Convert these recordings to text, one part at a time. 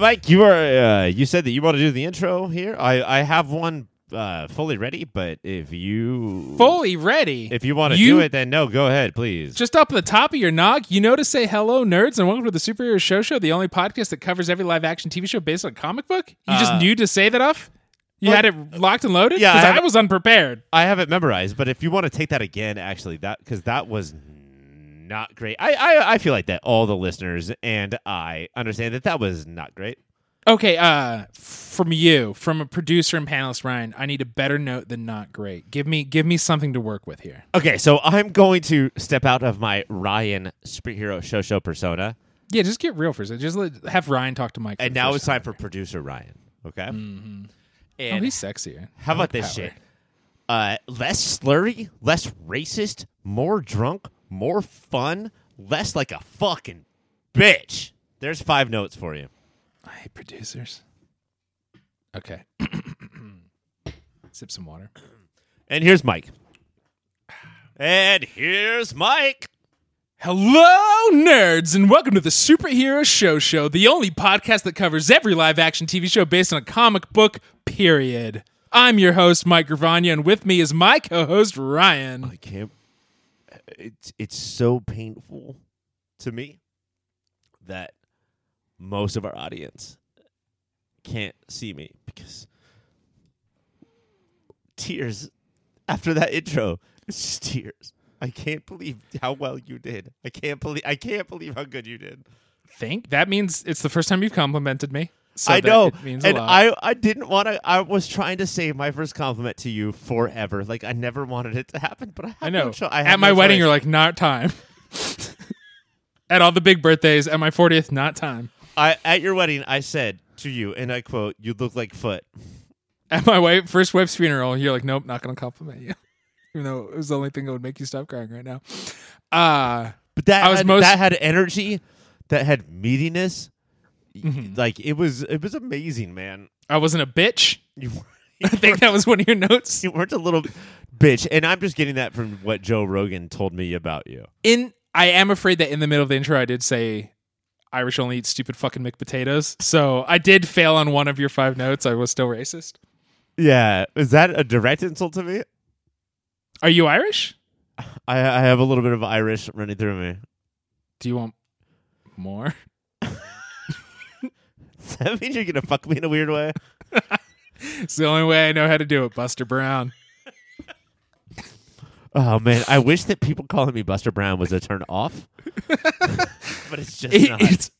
Mike, you are. Uh, you said that you want to do the intro here. I I have one uh, fully ready, but if you Fully ready. if you want to You- do it, then no, go ahead, please. Just up at the top of your nog, you know to say hello, nerds, and welcome to the Superhero Show Show, the only podcast that covers every live action TV show based on a comic book. You just Uh, knew to say that off? You had it locked and loaded? yeah, I was unprepared. I have it memorized, but if you want to take that again, actually, that because that was not great. I, I I feel like that all the listeners and I understand that that was not great. Okay, uh, from you, from a producer and panelist, Ryan, I need a better note than not great. Give me give me something to work with here. Okay, so I'm going to step out of my Ryan superhero show show persona, Yeah, just get real for a second. Just let, have Ryan talk to Mike. and now it's time for producer Ryan. Okay, Oh, and he's sexier. how about this power. shit? Uh, less slurry, less racist, more drunk, more fun, less like a fucking bitch. There's five notes for you. I hate producers. Okay. Sip some water. And here's Mike. And here's Mike. Hello, nerds, and welcome to the Superhero Show Show, the only podcast that covers every live action TV show based on a comic book, period. I'm your host, Mike Gravagna, and with me is my co host, Ryan. I can't. It's it's so painful to me that most of our audience can't see me because tears after that intro. It's just tears. I can't believe how well you did. I can't believe. I can't believe how good you did. Think that means it's the first time you've complimented me. So I know, It means a and lot. I I didn't want to. I was trying to save my first compliment to you forever. Like I never wanted it to happen, but I, I know. No cho- I at my no wedding, choice. you're like, not time. at all the big birthdays, at my 40th, not time. I at your wedding, I said to you, and I quote, "You look like Foot." At my wife, first wife's funeral, you're like, nope, not going to compliment you. Even though it was the only thing that would make you stop crying right now. Uh, But that I was had, most- that had energy, that had meatiness. Mm-hmm. Like it was, it was amazing, man. I wasn't a bitch. You, I think that was one of your notes. you weren't a little bitch, and I'm just getting that from what Joe Rogan told me about you. In I am afraid that in the middle of the intro, I did say Irish only eat stupid fucking McPotatoes. So I did fail on one of your five notes. I was still racist. Yeah, is that a direct insult to me? Are you Irish? I, I have a little bit of Irish running through me. Do you want more? Does that mean you're gonna fuck me in a weird way? It's the only way I know how to do it, Buster Brown. Oh man, I wish that people calling me Buster Brown was a turn off, but it's just It- not. it's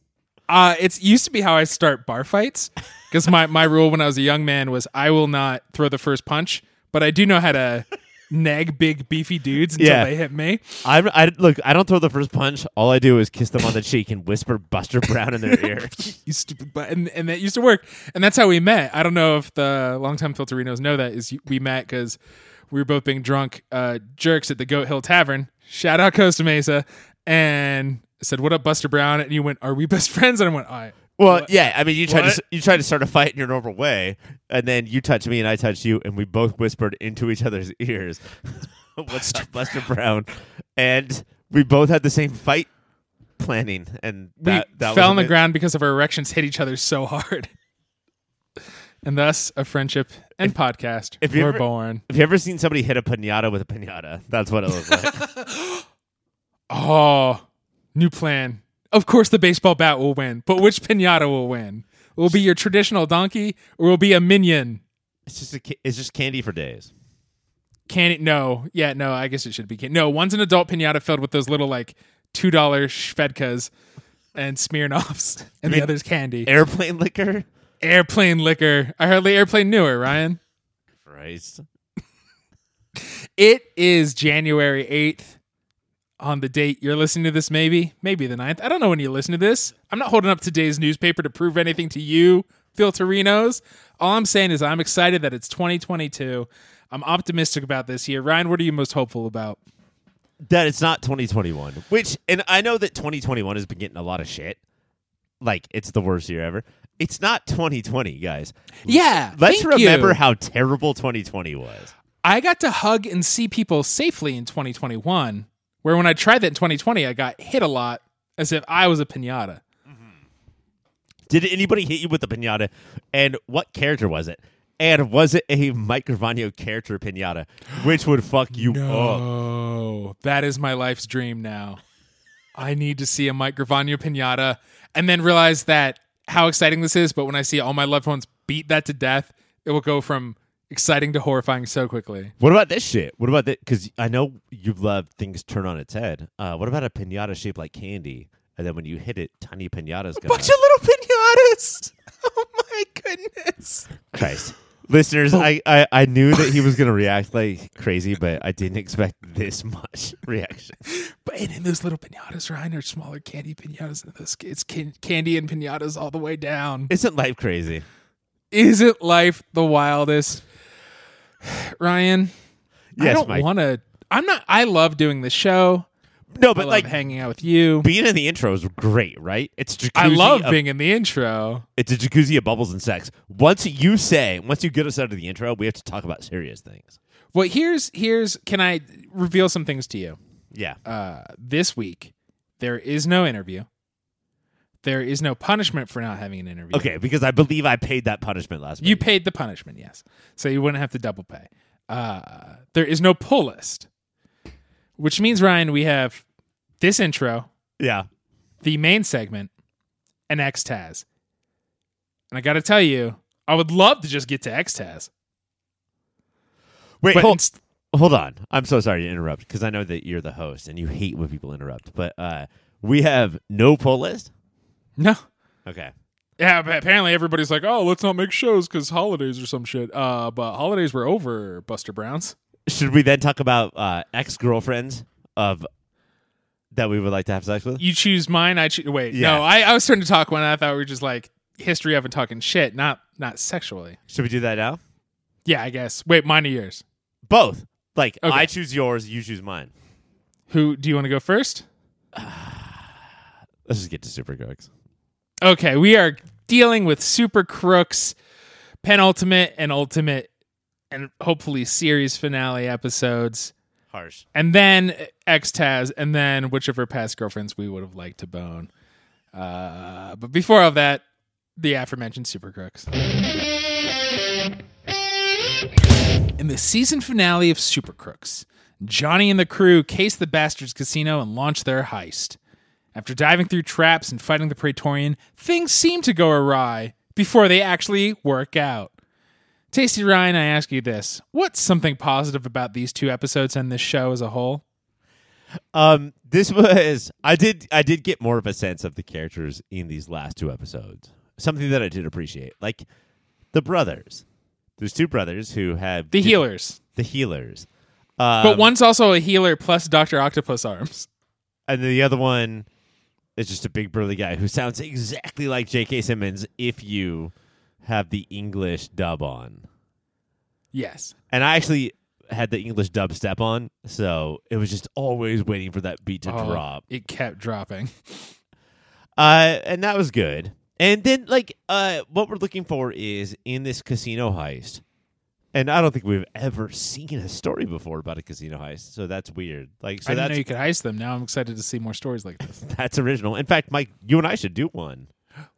uh it's used to be how I start bar fights because my my rule when I was a young man was I will not throw the first punch, but I do know how to nag big beefy dudes until Yeah. they hit me. I'm, I look. I don't throw the first punch. All I do is kiss them on the cheek and whisper Buster Brown in their ear. You stupid but and, and that used to work. And that's how we met. I don't know if the longtime Filterinos know that is we met because we were both being drunk uh, jerks at the Goat Hill Tavern. Shout out Costa Mesa. And said, What up, Buster Brown? And you went, Are we best friends? And I went, I Well, yeah. I mean, you tried What? to you tried to start a fight in your normal way, and then you touched me and I touched you, and we both whispered into each other's ears, "What's up, Buster Brown?" And we both had the same fight planning, and we that, that fell on the ama- ground because of our erections hit each other so hard. and thus a friendship and podcast if were ever- born. Have you ever seen somebody hit a pinata with a pinata? That's what it looked like. Oh, new plan. Of course, the baseball bat will win, but which pinata will win? Will it be your traditional donkey or will it be a minion? it's just a, it's just candy for days. Can it? No. Yeah, no, I guess it should be. candy. No, one's an adult pinata filled with those little like $2 Svedkas and Smirnoffs, and the other's candy. Airplane liquor. airplane liquor. I heard the airplane newer, Ryan. Christ. It is January 8th on the date you're listening to this, maybe, maybe the 9th. I don't know when you listen to this. I'm not holding up today's newspaper to prove anything to you, Filterinos. All I'm saying is I'm excited that it's 2022. I'm optimistic about this year. Ryan, what are you most hopeful about? that it's not 2021 which and i know that 2021 has been getting a lot of shit like it's the worst year ever it's not 2020 guys Yeah, let's remember you. how terrible 2020 was I got to hug and see people safely in 2021, where when I tried that in 2020, I got hit a lot as if I was a pinata. Did anybody hit you with a pinata? And what character was it? And was it a Mike Gravagna character pinata, which would fuck you up? Oh, that is my life's dream now. I need to see a Mike Gravagna pinata and then realize that how exciting this is. But when I see all my loved ones beat that to death, it will go from exciting to horrifying so quickly. What about this shit? What about that? Because I know you love things turn on its head. Uh, what about a pinata shaped like candy? And then when you hit it, tiny pinatas gonna Bunch of little pinatas. Oh my goodness. Christ. Listeners, I, I, I knew that he was going to react like crazy, but I didn't expect this much reaction. But and in those little pinatas, Ryan, are smaller candy pinatas. And those it's can- candy and pinatas all the way down. Isn't life crazy? Isn't life the wildest? Ryan, I don't want to. I'm not. I love doing the show. No, but like hanging out with you. being in the intro is great, right? It's jacuzzi I love of- being in the intro. it's a jacuzzi of bubbles and sex. Once you say, once you get us out of the intro, we have to talk about serious things. Well, here's here's. Can I reveal some things to you? Yeah. Uh, this week there is no interview. There is no punishment for not having an interview. Okay, because I believe I paid that punishment last You week. paid the punishment, yes. So you wouldn't have to double pay. Uh, there is no pull list, which means, Ryan, we have this intro, Yeah. the main segment, and XTAS. And I got to tell you, I would love to just get to XTAS. Wait, But hold, inst- hold on. I'm so sorry to interrupt because I know that you're the host and you hate when people interrupt. But uh, we have no pull list. No. Okay. Yeah, but apparently everybody's like, oh, let's not make shows because holidays or some shit. Uh, but holidays were over, Buster Browns. Should we then talk about uh, ex girlfriends of that we would like to have sex with? You choose mine. I choose. Wait, Yeah. no. I, I was starting to talk when I thought we were just like history of and talking shit, not not sexually. Should we do that now? Yeah, I guess. Wait, mine or yours? Both. Like Okay. I choose yours, you choose mine. Who do you want to go first? Let's just get to super crooks. Okay, we are dealing with Super Crooks penultimate and ultimate and hopefully series finale episodes. Harsh. And then XTAS, and then whichever past girlfriends we would have liked to bone. Uh, but before all that, the aforementioned Super Crooks. In the season finale of Super Crooks, Johnny and the crew case the Bastards Casino and launch their heist. After diving through traps and fighting the Praetorian, things seem to go awry before they actually work out. Tasty Ryan, I ask you this. What's something positive about these two episodes and this show as a whole? Um, this was I did I did get more of a sense of the characters in these last two episodes. Something that I did appreciate, like the brothers. There's two brothers who have The healers. the healers, um, But one's also a healer plus Dr. Octopus arms. and the other one is just a big burly guy who sounds exactly like J.K. Simmons if you have the English dub on. Yes. And I actually had the English dub step on, so it was just always waiting for that beat to Oh, drop. It kept dropping. Uh, and that was good. And then, like, uh, what we're looking for is in this casino heist. And I don't think we've ever seen a story before about a casino heist, so that's weird. Like, so I didn't know you could heist them. Now I'm excited to see more stories like this. that's original. In fact, Mike, you and I should do one.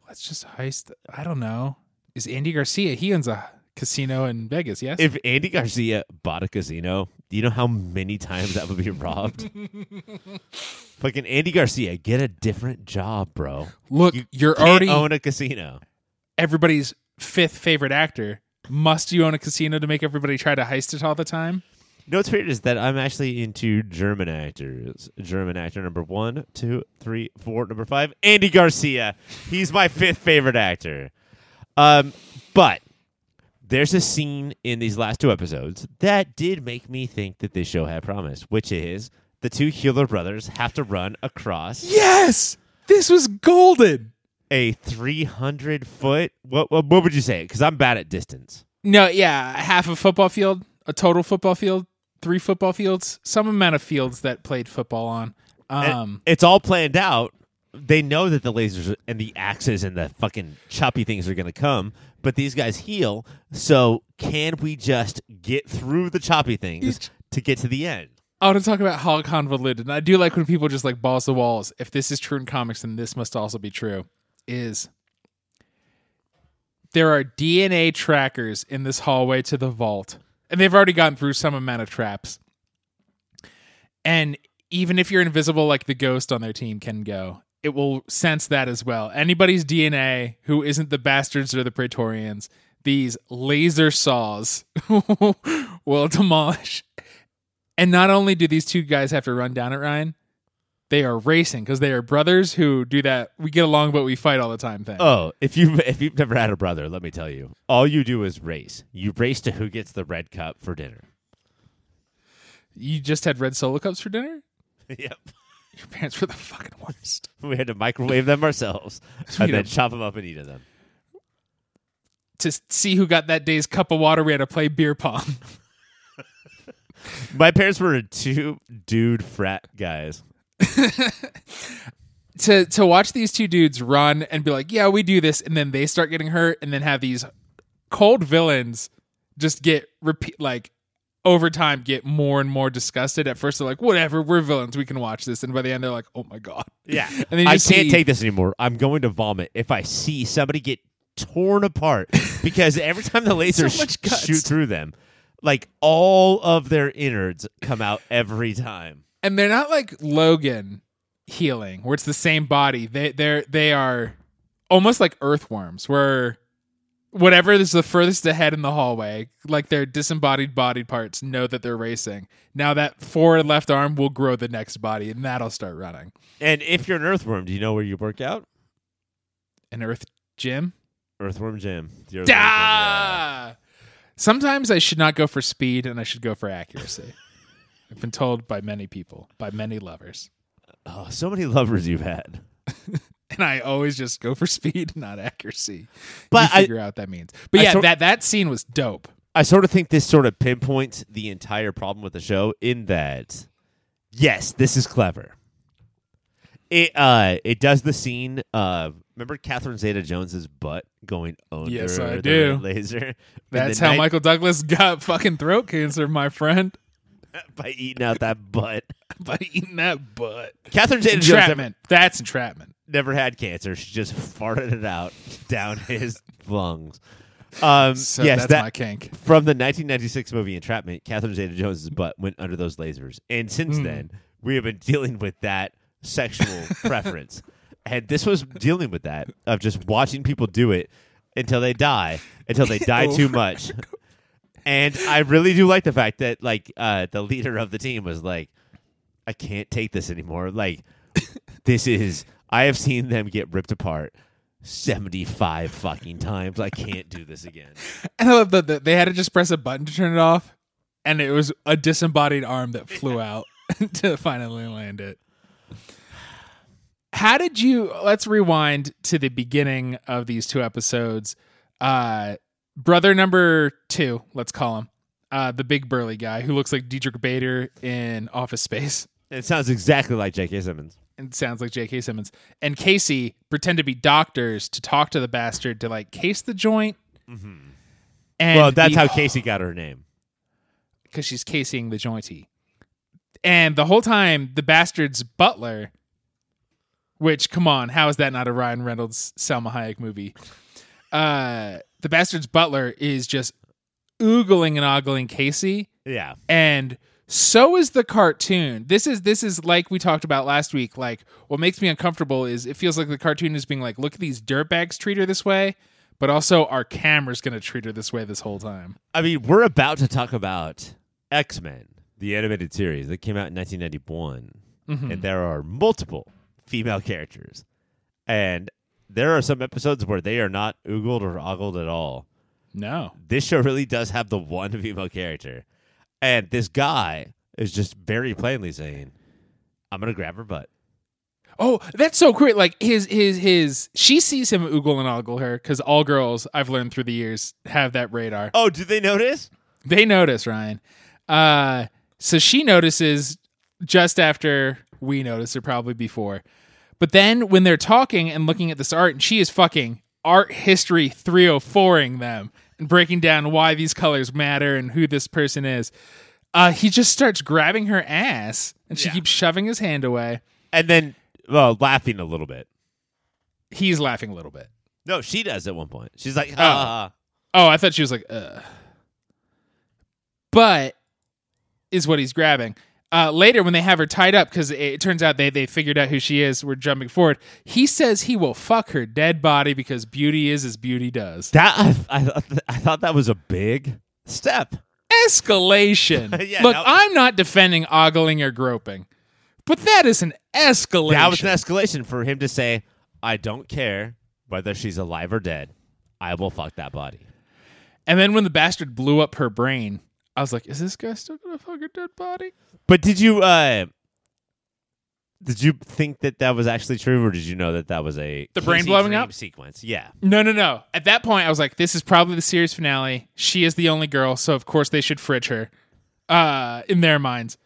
Let's just heist. I don't know. Is Andy Garcia? He owns a casino in Vegas, yes? If Andy Garcia bought a casino, do you know how many times that would be robbed? Fucking Andy Garcia, get a different job, bro. Look, You you are Can't already own a casino. everybody's fifth favorite actor. Must you own a casino to make everybody try to heist it all the time? You know what's weird is that I'm actually into German actors. German actor number one, two, three, four, number five, Andy Garcia. He's my fifth favorite actor. Um, but there's a scene in these last two episodes that did make me think that this show had promise, which is the two Healer brothers have to run across Yes! This was golden. A 300 foot. What, what what would you say? Because I'm bad at distance. No, yeah, half a football field, a total football field, three football fields, some amount of fields that played football on. And Um, it's all planned out. They know that the lasers and the axes and the fucking choppy things are going to come, but these guys heal. So can we just get through the choppy things to get to the end? I want to talk about how convoluted, and I do like when people just like balls the walls. If this is true in comics, then this must also be true. Is there are DNA trackers in this hallway to the vault, and they've already gone through some amount of traps. And even if you're invisible, like the ghost on their team can go, it will sense that as well. Anybody's DNA who isn't the bastards or the Praetorians, these laser saws will demolish. And not only do these two guys have to run down it, Ryan, they are racing because they are brothers who do that. We get along, but we fight all the time. Thing. Oh, if you if you've never had a brother, let me tell you, all you do is race. You race to who gets the red cup for dinner. You just had red solo cups for dinner. yep. Your parents were the fucking worst. We had to microwave them ourselves and then chop them up and eat them. To see who got that day's cup of water, we had to play beer pong. My parents were two dude frat guys. to to watch these two dudes run and be like, "Yeah, we do this," and then they start getting hurt, and then have these cold villains just get repeat like over time get more and more disgusted. At first, they're like, "Whatever, we're villains, we can watch this," and by the end, they're like, "Oh my god." Yeah. And then you I can't see- take this anymore. I'm going to vomit if I see somebody get torn apart because every time the lasers So sh- shoot through them, like all of their innards come out every time. And they're not like Logan healing, where it's the same body. They they're they are almost like earthworms, where whatever is the furthest ahead in the hallway, like their disembodied body parts know that they're racing. Now that forward left arm will grow the next body, and that'll start running. And if you're an earthworm, do you know where you work out? An earth gym. Earthworm gym. The Earthworm Jim, yeah. Ah! Sometimes I should not go for speed, and I should go for accuracy. I've been told by many people, by many lovers. Oh, so many lovers you've had. and I always just go for speed, not accuracy. But you I- figure out that means. But I yeah, sort- that that scene was dope. I sort of think this sort of pinpoints the entire problem with the show in that yes, this is clever. It uh it does the scene uh remember Catherine Zeta Jones's butt going under Yes, I the do. laser? That's how night- Michael Douglas got fucking throat cancer, my friend, by eating out that butt. by eating that butt. Catherine Zeta Jones Entrapment. That's entrapment. never had cancer. She just farted it out down his lungs. Um So yes, that's that my kink. from the 1996 movie Entrapment, Catherine Zeta-Jones's butt went under those lasers, and since Hmm. then we have been dealing with that sexual preference, and this was dealing with that of just watching people do it until they die, until they die too much. And I really do like the fact that like uh, the leader of the team was like, I can't take this anymore. Like this is I have seen them get ripped apart. 75 fucking times. I can't do this again. And I love that they had to just press a button to turn it off, and it was a disembodied arm that flew out to finally land it. How did you? Let's rewind to the beginning of these two episodes. Uh, brother number two, let's call him, uh, the big burly guy who looks like Diedrich Bader in Office Space. It sounds exactly like J.K. Simmons. It sounds like J.K. Simmons and Kasey pretend to be doctors to talk to the bastard to like case the joint. Mm-hmm. And well, that's the- how Kasey got her name. because she's casing the jointy. And the whole time, the bastard's butler, which, come on, how is that not a Ryan Reynolds, Salma Hayek movie? Uh, the bastard's butler is just oogling and ogling Kasey, Yeah. and so is the cartoon. This is this is like we talked about last week. Like, what makes me uncomfortable is it feels like the cartoon is being like, look at these dirtbags treat her this way, but also our camera's gonna treat her this way this whole time. I mean, we're about to talk about X Men, the animated series that came out in 1991, mm-hmm. and there are multiple female characters, and there are some episodes where they are not oogled or ogled at all. No, This show really does have the one female character, and this guy is just very plainly saying, "I'm gonna grab her butt." Oh, that's so great! Like his his his she sees him oogle and ogle her because all girls I've learned through the years have that radar. Oh, do they notice? They notice Ryan. Uh, so she notices just after we notice, or probably before. But then when they're talking and looking at this art, and she is fucking art history 304ing them and breaking down why these colors matter and who this person is. Uh, he just starts grabbing her ass, and she Yeah. keeps shoving his hand away. And then, well, laughing a little bit. He's laughing a little bit. No, she does at one point. She's like, ah. Oh, I thought she was like, uh. But is what he's grabbing. Uh, later, when they have her tied up, because it, it turns out they, they figured out who she is, we're jumping forward. He says he will fuck her dead body because beauty is as beauty does. That I, I, thought- I thought that was a big step. Escalation. Yeah, Look, now- I'm not defending ogling or groping, but that is an escalation. That was an escalation for him to say, I don't care whether she's alive or dead. I will fuck that body. and then when the bastard blew up her brain, I was like, is this guy still gonna fuck her dead body? But did you uh did you think that that was actually true, or did you know that that was a The brain blowing up? sequence? Yeah, No, no, no. At that point, I was like, this is probably the series finale. She is the only girl, so of course they should fridge her. Uh, in their minds,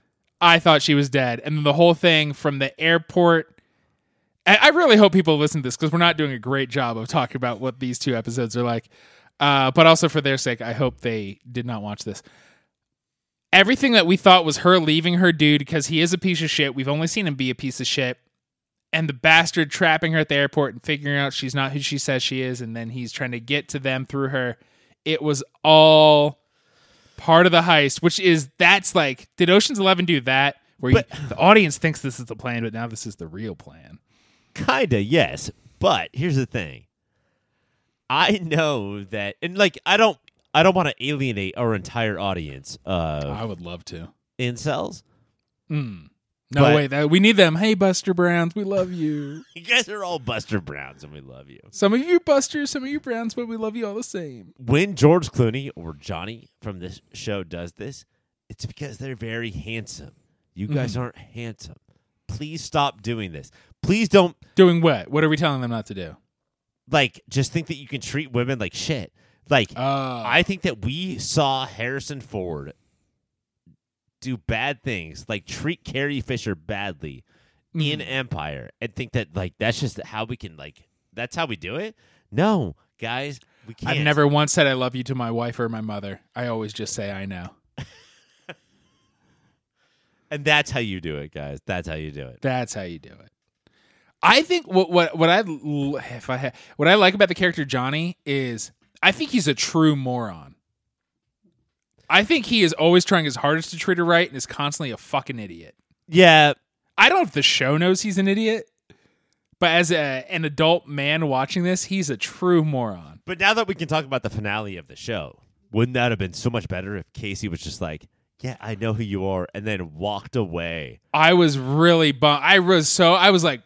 I thought she was dead, and then the whole thing from the airport. I, I really hope people listen to this because we're not doing a great job of talking about what these two episodes are like. Uh, but also for their sake, I hope they did not watch this. Everything that we thought was her leaving her dude because he is a piece of shit. We've only seen him be a piece of shit and the bastard trapping her at the airport and figuring out she's not who she says she is, and then he's trying to get to them through her. It was all part of the heist, which is that's like did Ocean's Eleven do that? Where you, the audience thinks this is the plan, but now this is the real plan. kinda yes. But here's the thing. I know that, and like I don't, I don't want to alienate our entire audience I would love to. incels. Mm. No But- wait, that, we need them. Hey, Buster Browns, we love you. You guys are all Buster Browns, and we love you. Some of you Busters, some of you Browns, but we love you all the same. when George Clooney or Johnny from this show does this, it's because they're very handsome. You guys Mm-hmm. aren't handsome. Please stop doing this. Please don't Doing what? What are we telling them not to do? like just think that you can treat women like shit. Like Uh, I think that we saw Harrison Ford do bad things, like treat Carrie Fisher badly in Mm-hmm. Empire, and think that like that's just how we can like that's how we do it. No, guys, we can't. I've never once said I love you to my wife or my mother. I always just say I know. and that's how you do it, guys. That's how you do it. That's how you do it. I think what what what I if I ha- what I like about the character Johnny is I think he's a true moron. I think he is always trying his hardest to treat her right and is constantly a fucking idiot. Yeah, I don't know if the show knows he's an idiot, but as a, an adult man watching this, he's a true moron. But now that we can talk about the finale of the show, wouldn't that have been so much better if Kasey was just like, "Yeah, I know who you are," and then walked away? I was really bummed. I was so I was like.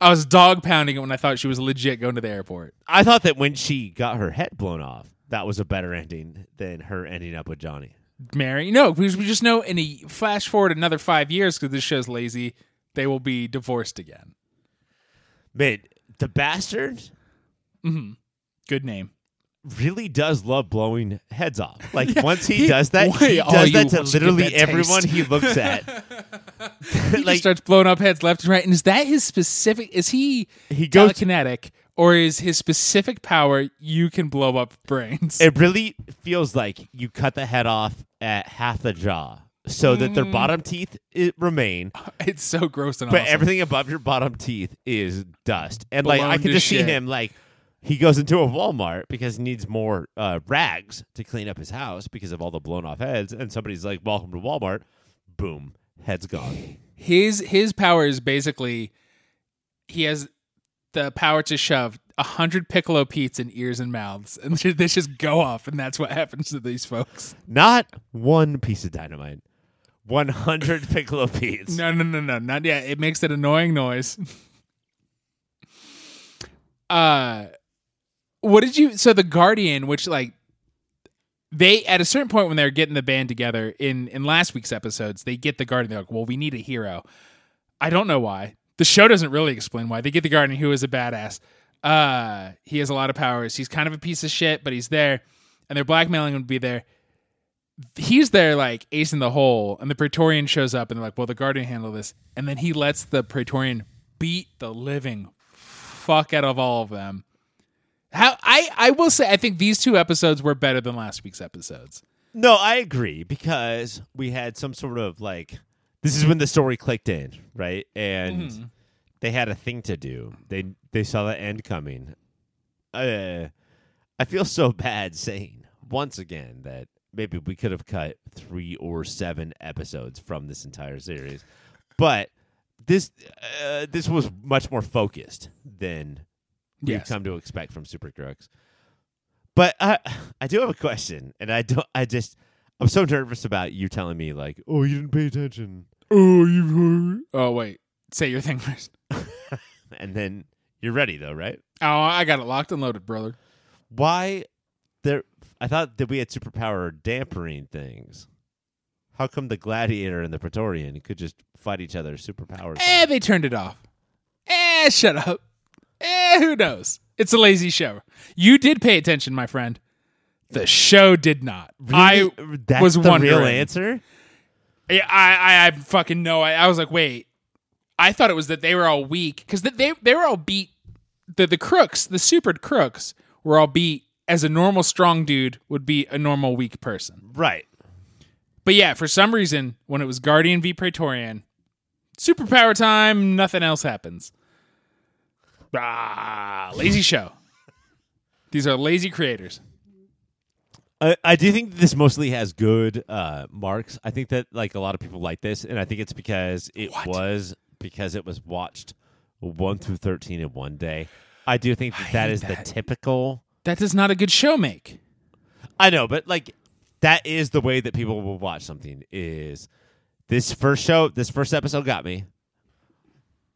I was dog pounding it when I thought she was legit going to the airport. I thought that when she got her head blown off, that was a better ending than her ending up with Johnny. Mary. No, because we just know in a flash forward another five years because this show's lazy, they will be divorced again. Man, the bastard Mm-hmm. Good name. Really does love blowing heads off. Like once he, does that, Wait, he does that to once you get literally that everyone taste. he looks at. He like starts blowing up heads left and right. And is that his specific? Is he He goes- kinetic or is his specific power you can blow up brains? it really feels like you cut the head off at half the jaw so that Mm. their bottom teeth remain it's so gross and but awesome. everything above your bottom teeth is dust and like i can just see him like he goes into a walmart because he needs more uh, rags to clean up his house because of all the blown off heads and somebody's like welcome to walmart boom head's gone his his power is basically he has the power to shove a hundred piccolo petes in ears and mouths, and they just go off, and that's what happens to these folks. not one piece of dynamite 100 piccolo petes No, no, no, no, not yet. It makes an annoying noise. uh, what did you? So the Guardian, which like they at a certain point when they're getting the band together in in last week's episodes, they get the Guardian. They're like, well, we need a hero. I don't know why. The show doesn't really explain why. They get the Guardian, who is a badass. Uh, he has a lot of powers. He's kind of a piece of shit, but he's there, and they're blackmailing him to be there he's there like ace in the hole and the praetorian shows up and they're like well the guardian handle this and then he lets the praetorian beat the living fuck out of all of them how i i will say i think these two episodes were better than last week's episodes No, I agree because we had some sort of like this is when the story clicked in, right? And Mm-hmm. they had a thing to do. They they saw the end coming. uh, I feel so bad saying once again that maybe we could have cut three or seven episodes from this entire series, but this uh, this was much more focused than we've Yes. come to expect from Super Crooks. But I I do have a question, and I don't. I just I'm so nervous about you telling me like, oh, you didn't pay attention, Oh, you've heard. Oh, wait. Say your thing first. and then you're ready though, right? Oh, I got it locked and loaded, brother. Why there? I thought that we had superpower dampering things. How come the gladiator and the Praetorian could just fight each other's superpowers? Eh, they turned it off. Eh, shut up. Eh, who knows? It's a lazy show. You did pay attention, my friend. The show did not. Really? I That's was the real answer. I, I, I fucking know. I, I was like, wait. I thought it was that they were all weak because they they were all beat. The the crooks, the super crooks, were all beat as a normal strong dude would be a normal weak person. Right. But yeah, for some reason, when it was Guardian v Praetorian, superpower time, nothing else happens. Ah, lazy show. These are lazy creators. I, I do think this mostly has good uh, marks. I think that like a lot of people like this, and I think it's because it What? was because it was watched one through thirteen in one day. I do think that that hate is that. the typical. That does not a good show make. I know, but like that is the way that people will watch something. Is this first show, this first episode got me.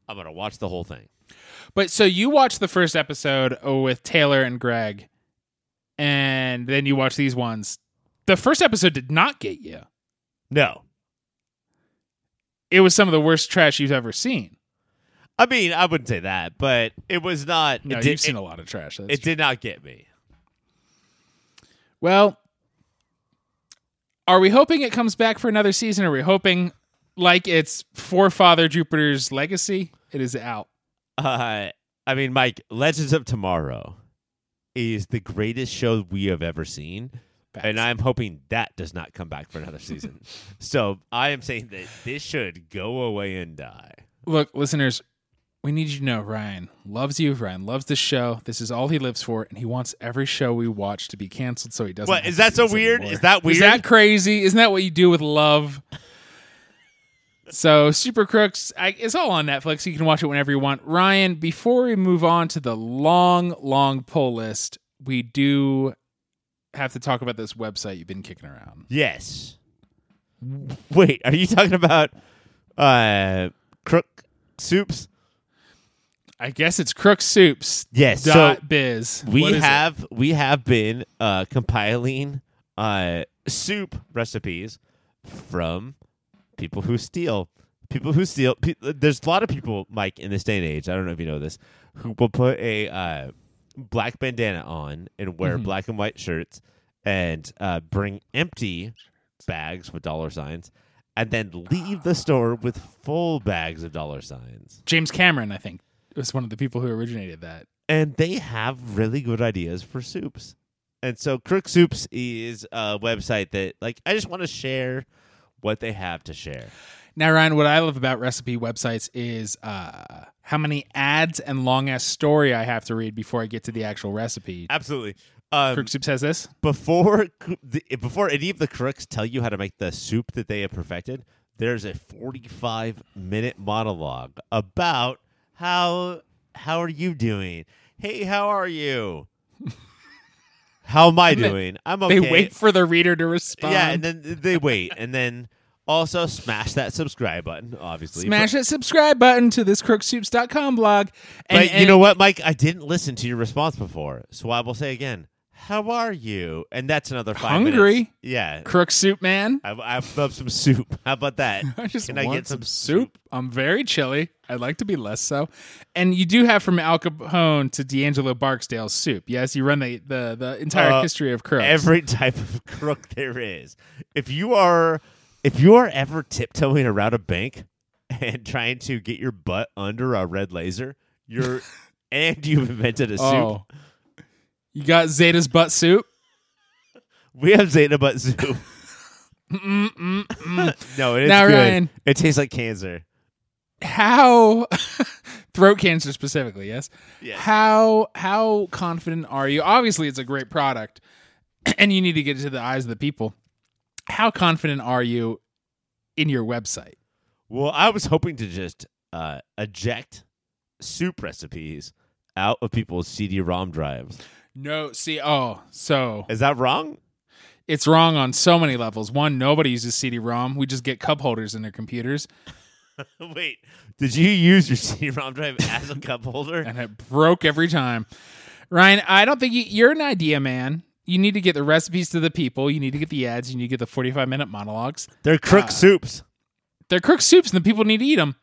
I'm gonna watch the whole thing. But so you watched the first episode with Taylor and Greg, and then you watch these ones. The first episode did not get you. No, It was some of the worst trash you've ever seen. I mean I wouldn't say that, but it was not. No, it did, you've seen it, a lot of trash. It did not get me. Well, are we hoping it comes back for another season? Are we hoping, like it's forefather Jupiter's legacy, it is out? Uh, I mean, Mike, Legends of Tomorrow is the greatest show we have ever seen. And I'm hoping that does not come back for another season. so I am saying that this should go away and die. Look, listeners, we need you to know Ryan loves you. Ryan loves this show. This is all he lives for, and he wants every show we watch to be canceled so he doesn't. What, is that so weird? anymore. Is that weird? Is that crazy? Isn't that what you do with love? So, Super Crooks, I, it's all on Netflix. You can watch it whenever you want. Ryan, before we move on to the long, long pull list, we do have to talk about this website you've been kicking around. Yes. Wait, are you talking about uh, Crook Soups? I guess it's Crook Soups. Yes. Dot so biz. we is it? have we have been uh, compiling uh, soup recipes from people who steal. People who steal. Pe- there's a lot of people, Mike, in this day and age. I don't know if you know this, who will put a uh, black bandana on and wear Mhm. black and white shirts and uh, bring empty bags with dollar signs, and then leave the store with full bags of dollar signs. James Cameron, I think, was one of the people who originated that. and they have really good ideas for soups. And so Crook Soups is a website that like I just want to share what they have to share. Now, Ryan, what I love about recipe websites is uh, how many ads and long ass story I have to read before I get to the actual recipe. Absolutely. Um, Crook Soup says this. before the, before any of the crooks tell you how to make the soup that they have perfected, there's a 45 minute monologue about how how are you doing? Hey, how are you? how am I And doing? I'm okay. They wait for the reader to respond. Yeah, and then they wait, and then also smash that subscribe button. Obviously, smash that subscribe button to this crooksoups.com blog. But, And, but you and- know what, Mike? I didn't listen to your response before, so I will say again, "How are you?" And that's another five Hungry? minutes. Yeah, Crook Soup Man. I, I've love some soup. How about that? I just Can I want get some some soup. I'm very chilly. I'd like to be less so. And you do have from Al Capone to D'Angelo Barksdale soup. Yes, you run the the, the entire Uh, history of crooks. Every type of crook there is. If you are, if you are ever tiptoeing around a bank and trying to get your butt under a red laser, you're and you've invented a soup. oh. You got Zeta's butt soup. We have Zeta butt soup. No, it is Now, good. Ryan. It tastes like cancer. How throat cancer specifically. Yes. Yes. How how confident are you? Obviously, it's a great product, and you need to get it to the eyes of the people. How confident are you in your website? Well, I was hoping to just uh, eject soup recipes out of people's CD-ROM drives. No, see, oh, so Is that wrong? it's wrong on so many levels. One, nobody uses CD-ROM. We just get cup holders in their computers, Wait, did you use your CD-ROM drive as a cup holder? and it broke every time. Ryan, I don't think you, you're an idea man. You need to get the recipes to the people. You need to get the ads. You need to get the 45 minute monologues. They're crook Uh, soups. They're cooked soups, and the people need to eat them.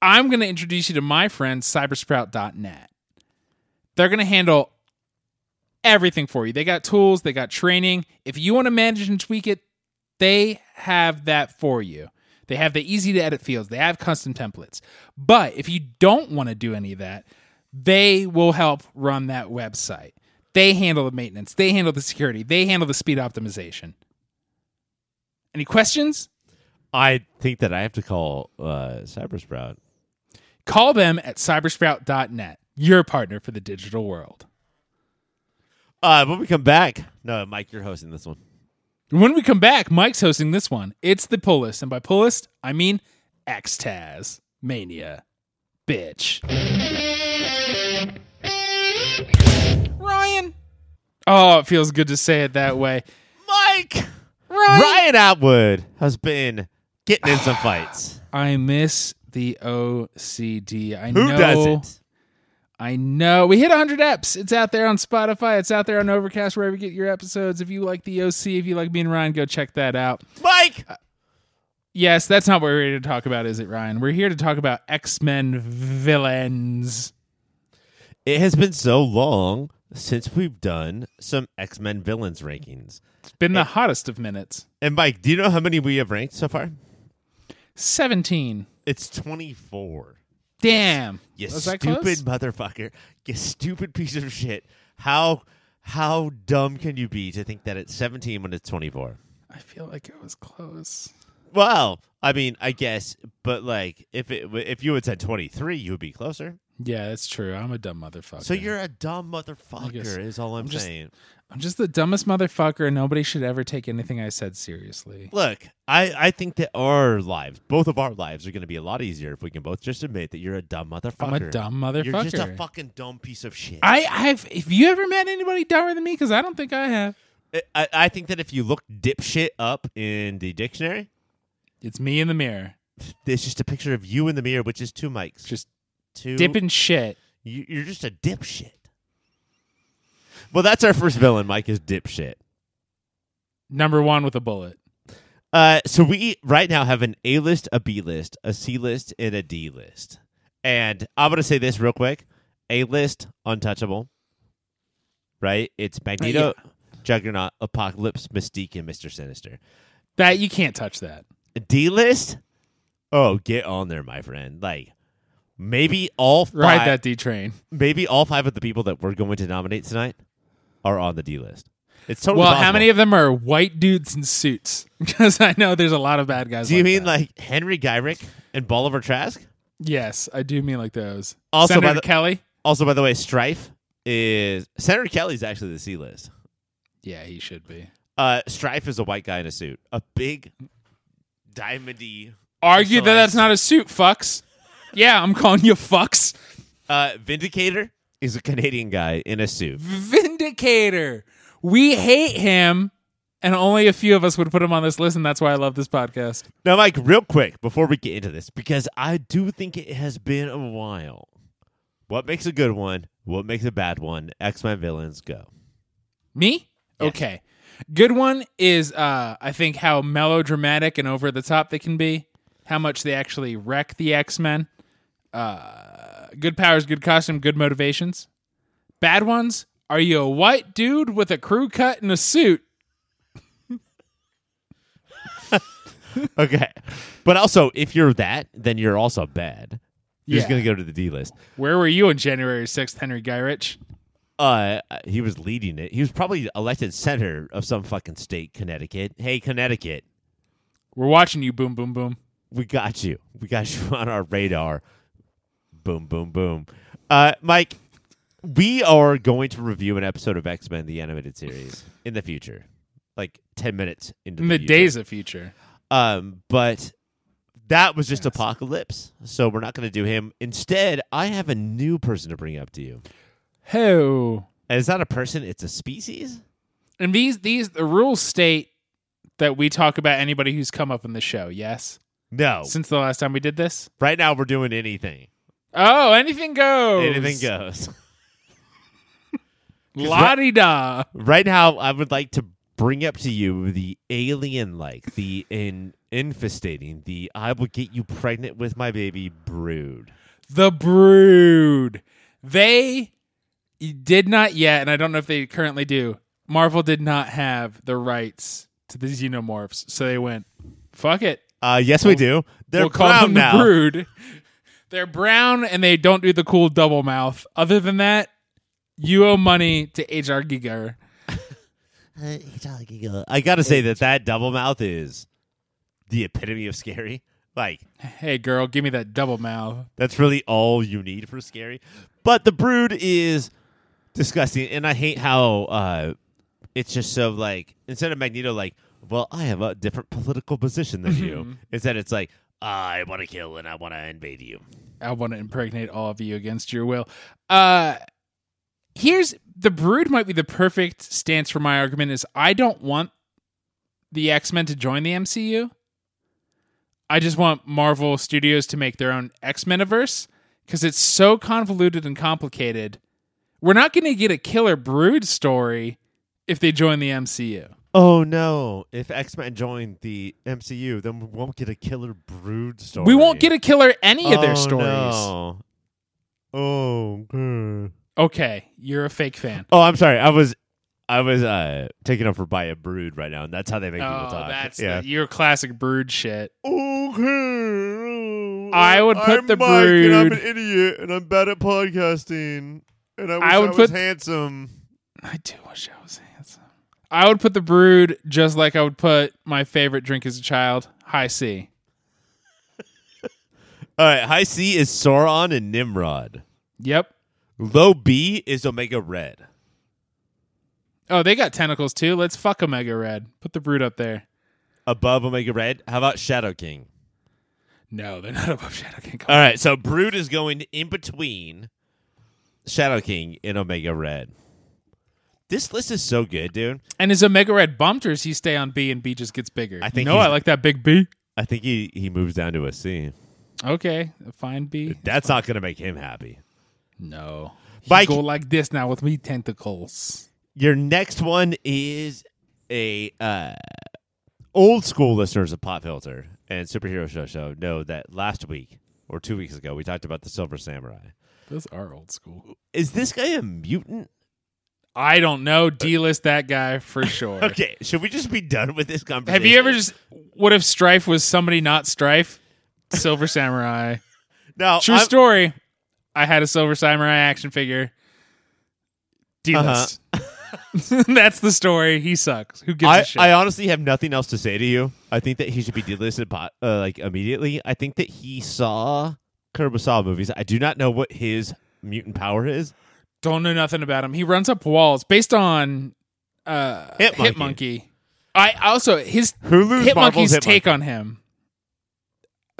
I'm going to introduce you to my friend cybersprout.net. They're going to handle everything for you. They got tools, they got training. If you want to manage and tweak it, they have that for you. They have the easy to edit fields, they have custom templates. But if you don't want to do any of that, they will help run that website. They handle the maintenance, they handle the security, they handle the speed optimization. Any questions? I think that I have to call uh, Cybersprout. Call them at cybersprout.net, your partner for the digital world. Uh, when we come back, no, Mike, you're hosting this one. When we come back, Mike's hosting this one. It's the pull list. And by pull list, I mean Xtaz Mania. Bitch. Ryan. Oh, it feels good to say it that way. Mike Ryan. Ryan Atwood has been getting in some fights. I miss the OCD. I Who know. doesn't? I know. We hit 100 eps. It's out there on Spotify. It's out there on Overcast, wherever you get your episodes. If you like the OC, if you like me and Ryan, go check that out. Mike, uh, Yes, that's not what we're here to talk about, is it, Ryan? We're here to talk about X Men villains. it has been so long since we've done some X Men villains rankings. It's been the hottest of minutes. And Mike, do you know how many we have ranked so far? 17. It's 24. Damn. You Was that stupid close? motherfucker. You stupid piece of shit. How how dumb can you be to think that it's 17 when it's 24? I feel like it was close. Well, I mean, I guess, but like if it if you had said 23, you would be closer. Yeah, that's true. I'm a dumb motherfucker. So you're a dumb guess- motherfucker is all I'm, I'm just- saying. I'm just the dumbest motherfucker, and nobody should ever take anything I said seriously. Look, I, I think that our lives, both of our lives, are going to be a lot easier if we can both just admit that you're a dumb motherfucker. I'm a dumb motherfucker. You're just a fucking dumb piece of shit. I have. Have you ever met anybody dumber than me? Because I don't think I have. I, I think that if you look dipshit up in the dictionary, It's me in the mirror, there's just a picture of you in the mirror, which is two mics. just two. dipping shit. You, you're just a dipshit. Well, that's our first villain. Mike is dipshit. Number one with a bullet. Uh, so we right now have an A list, a B list, a C list, and a D list. And I'm gonna say this real quick: A list, untouchable. Right? It's Magneto, Juggernaut, Apocalypse, Mystique, and Mister Sinister. That you can't touch that. D list. Oh, get on there, my friend. Like maybe all five, Ride that D train. maybe all five of the people that we're going to nominate tonight are on the D list. It's totally Well, how many of them are white dudes in suits? Because I know there's a lot of bad guys. Do you like mean that. like Henry Gyrich and Bolivar Trask? Yes, I do mean like those. Also, Senator by the- Kelly. Also, by the way, Strife is Senator Kelly's actually the C list. Yeah, he should be. Uh, Strife is a white guy in a suit, a big, diamondy. Argue that that's not a suit, fucks. Yeah, I'm calling you fucks. Uh, Vindicator is a Canadian guy in a suit. Vindicator. We hate him, and only a few of us would put him on this list, and that's why I love this podcast. Now, Mike, real quick before we get into this, because I do think it has been a while. What makes a good one? What makes a bad one? X Men villains go. Me? Yes. Okay. Good one is uh I think how melodramatic and over the top they can be. How much they actually wreck the X-Men. Uh good powers, good costume, good motivations. Bad ones, are you a white dude with a crew cut and a suit? Okay, but also if you're that, then you're also bad. You're just gonna go to the D list. Where were you on January 6th, Henry Gyrich? Uh, he was leading it. He was probably elected senator of some fucking state, Connecticut. Hey, Connecticut, We're watching you boom boom boom. we got you. We got you on our radar. Boom, boom, boom. Uh, Mike, we are going to review an episode of X Men the animated series in the future, like ten minutes into In the future. days of future. Um, but that was just Yes. Apocalypse, so we're not going to do him. Instead, I have a new person to bring up to you. Ho. And it's not a person; it's a species. And these these the rules state that we talk about anybody who's come up in the show. Yes. No, Since the last time we did this. right now we're doing anything. Oh, anything goes. Anything goes. La di da. right now i would like to bring up to you the alien like the in infestating the i will get you pregnant with my baby brood The Brood. They did not yet, and I don't know if they currently do. Marvel did not have the rights to the xenomorphs, so they went, "Fuck it, uh yes we do they're we'll call brown them now the Brood." They're brown, and they don't do the cool double mouth. Other than that, you owe money to HR Giger. i gotta say that that double mouth is the epitome of scary like Hey, girl, give me that double mouth. That's really all you need for scary. But the brood is disgusting, and I hate how uh, it's just so like instead of Magneto, like, well, I have a different political position than you. Instead, it's like I want to kill and I want to invade you. I want to impregnate all of you against your will. Uh here's the brood might be the perfect stance for my argument is I don't want the X-Men to join the MCU. I just want Marvel Studios to make their own X-Men averse cuz it's so convoluted and complicated. We're not going to get a killer brood story if they join the MCU. Oh no! If X Men joined the MCU, then we won't get a killer brood story. We won't get a killer any of their Oh, stories. no. Oh. Okay, you're a fake fan. Oh, I'm sorry. I was, I was uh taken over by a brood right now, and that's how they make people Oh, talk. that's yeah. the, your classic brood shit. Okay. I would put I'm the Mike, and I'm brood- an idiot, and I'm bad at podcasting, and I wish I I, would was put- handsome. I do wish I was handsome. I would put the brood just like I would put my favorite drink as a child, High C. All right, high C is Sauron and Nimrod. Yep. Low B is Omega Red. Oh, they got tentacles too. Let's fuck Omega Red. Put the brood up there. Above Omega Red, how about Shadow King? No, they're not above Shadow King. All right, so Brood is going in between Shadow King and Omega Red. This list is so good, dude. And is Omega Red bumped or does he stay on B and B just gets bigger? I think no, he's- I like that big B. I think he, he moves down to a C. Okay, fine B. That's not going to make him happy. No. He Mike- go like this now with me tentacles. Your next one is a uh, old school listeners of Pop Filter and Superhero Show Show know that last week or two weeks ago we talked about the Silver Samurai. Those are old school. Is this guy a mutant? I don't know. D-list that guy for sure. Okay, should we just be done with this conversation? Have you ever just what if Strife was somebody not Strife? Silver Samurai. No, True I'm- story. I had a Silver Samurai action figure. D list. That's the story. He sucks. Who gives Uh-huh. I, a shit? I honestly have nothing else to say to you. I think that he should be delisted uh, like immediately. I think that he saw Kurosawa movies. I do not know what his mutant power is. Don't know nothing about him. He runs up walls based on uh, Hit Monkey. Monkey. I also his Hulu's Hit Marvel's Monkey's Hit take Monkey. on him.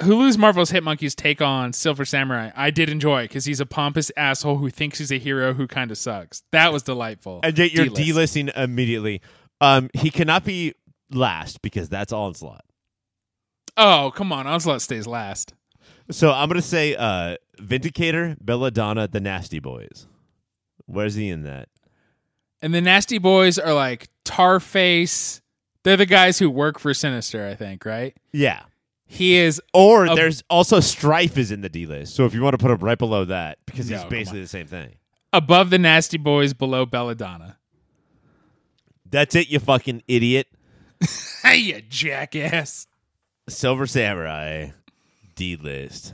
Hulu's Marvel's Hit Monkey's take on Silver Samurai. I did enjoy because he's a pompous asshole who thinks he's a hero who kind of sucks. That was delightful. and yet you're D-list. delisting immediately. Um, he cannot be last because that's onslaught. Oh come on, Onslaught stays last. So I'm gonna say uh, Vindicator, Belladonna, the Nasty Boys. Where's he in that? And the Nasty Boys are like Tarface. They're the guys who work for Sinister, I think, right? Yeah. He is Or A- there's also Strife is in the D list. So if you want to put him right below that, because No, he's basically the same thing. above the Nasty Boys, below Belladonna. That's it, you fucking idiot. Hey, you jackass. Silver Samurai, D list.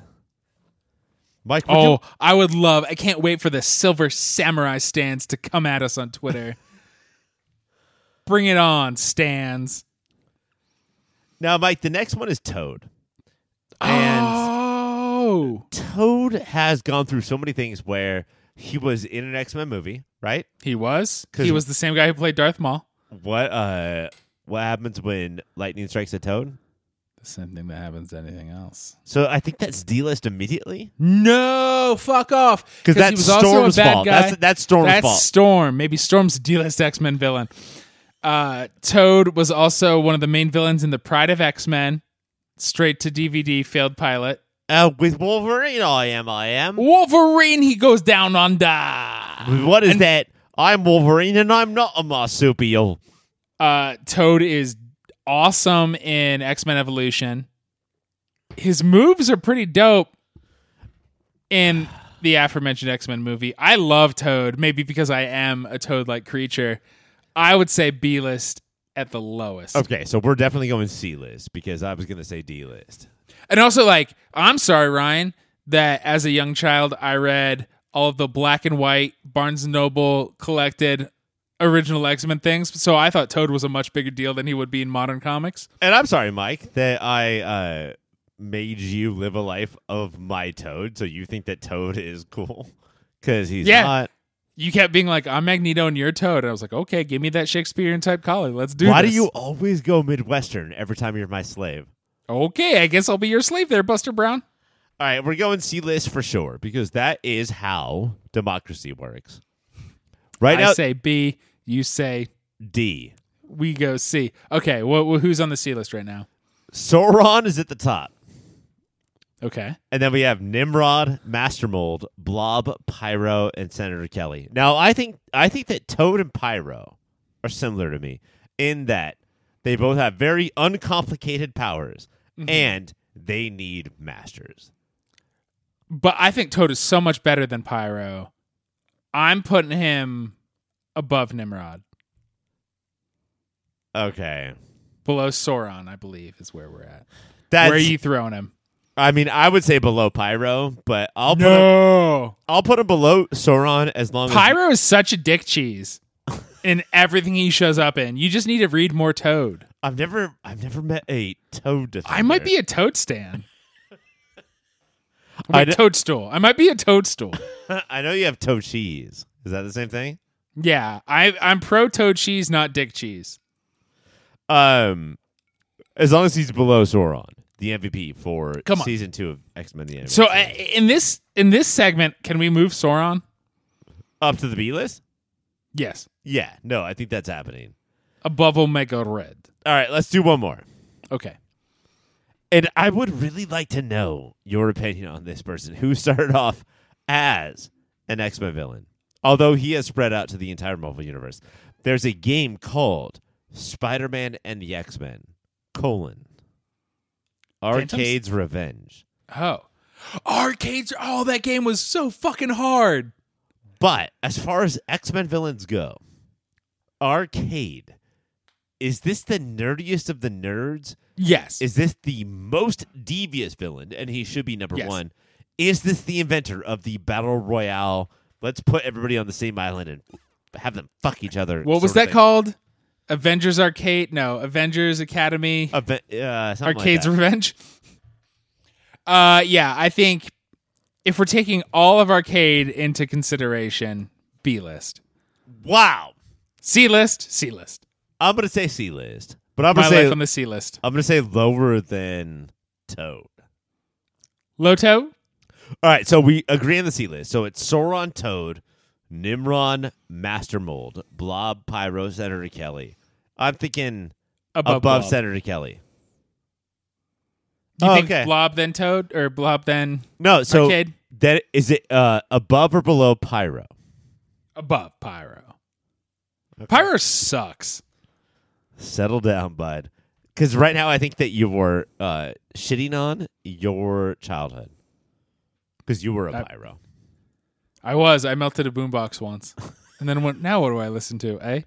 Mike, would you- Oh, I would love. I can't wait for the Silver Samurai stands to come at us on Twitter. Bring it on, stands. now, Mike, the next one is Toad. And oh. Toad has gone through so many things where he was in an X Men movie, right? He was. He was the same guy who played Darth Maul. What uh what happens when lightning strikes a toad? Same thing that happens to anything else. So I think that's D list immediately. No, fuck off. Because he that's was also Storm's a bad fault. guy. That's that's Storm's That's fault. Storm. Maybe Storm's D-list X-Men villain. Uh, Toad was also one of the main villains in the Pride of X-Men. Straight to DVD, failed pilot. Uh, with Wolverine, I am. I am. Wolverine, he goes down on under. What is that? I'm Wolverine, and I'm not a marsupial. Uh, Toad is awesome in X-Men Evolution. His moves are pretty dope in the aforementioned X-Men movie. I love Toad, maybe because I am a Toad-like creature. I would say B-list at the lowest. Okay, so we're definitely going C list because I was gonna say D list. And also, like, I'm sorry, Ryan, that as a young child, I read all of the black and white Barnes Noble collected original X Men things. So I thought Toad was a much bigger deal than he would be in modern comics. And I'm sorry, Mike, that I uh, made you live a life of my Toad. So you think that Toad is cool because he's Yeah. not. You kept being like, I'm Magneto and you're Toad. And I was like, okay, give me that Shakespearean type collar. Let's do it. Why this. do you always go Midwestern every time you're my slave? Okay, I guess I'll be your slave there, Buster Brown. All right, we're going C list for sure because that is how democracy works. Right I now, say B, you say D. we go C. Okay, well, who's on the C list right now? Sauron is at the top. Okay. And then we have Nimrod, Master Mold, Blob, Pyro, and Senator Kelly. Now, I think I think that Toad and Pyro are similar to me in that they both have very uncomplicated powers mm-hmm. and they need masters. But I think Toad is so much better than Pyro. I'm putting him above Nimrod. Okay. Below Sauron, I believe, is where we're at. That's where are you throwing him? I mean, I would say below Pyro, but I'll put him, I'll put him below Sauron as long as Pyro is such a dick cheese in everything he shows up in. You just need to read more Toad. I've never I've never met a Toad defender. I might be a Toad stan. I Wait, d- toadstool. I might be a toadstool. I know you have Toad cheese. Is that the same thing? Yeah, I, I'm pro Toad cheese, not dick cheese. Um, as long as he's below Sauron, the MVP for Come on. season two of X Men: The Animated So uh, Series. in this in this segment, can we move Sauron? up to the B list. Yes, Yeah, no, I think that's happening. above Omega Red. All right, let's do one more. Okay. And I would really like to know your opinion on this person who started off as an X Men villain, although he has spread out to the entire Marvel universe. There's a game called Spider Man and the X Men: colon Arcade's Revenge. Oh, arcades! Oh, that game was so fucking hard. But as far as X Men villains go, Arcade is this the nerdiest of the nerds? Yes. Is this the most devious villain? And he should be number Yes. one. Is this the inventor of the battle royale? Let's put everybody on the same island and have them fuck each other. what was that thing. called? Avengers Arcade? No, Avengers Academy. Ave- uh, like Arcade's that. Revenge. Uh, yeah, I think if we're taking all of Arcade into consideration, B list, wow. C list, C list. I'm gonna say C list, but I'm My gonna say on the C list. I'm gonna say lower than Toad. Loto, All right, so we agree on the C list. So it's Sauron, Toad, Nimron, Master Mold, Blob, Pyro, Senator Kelly. I'm thinking above, above, Blob. Senator Kelly. You Oh, think okay. Blob then Toad or Blob then No, so Arcade? that is it uh, above or below Pyro? above Pyro? Pyro sucks. Settle down, bud. Because right now I think that you were uh, shitting on your childhood. Because you were a I- Pyro. I was. I melted a boombox once, and then went. Now what do I listen to? Eh?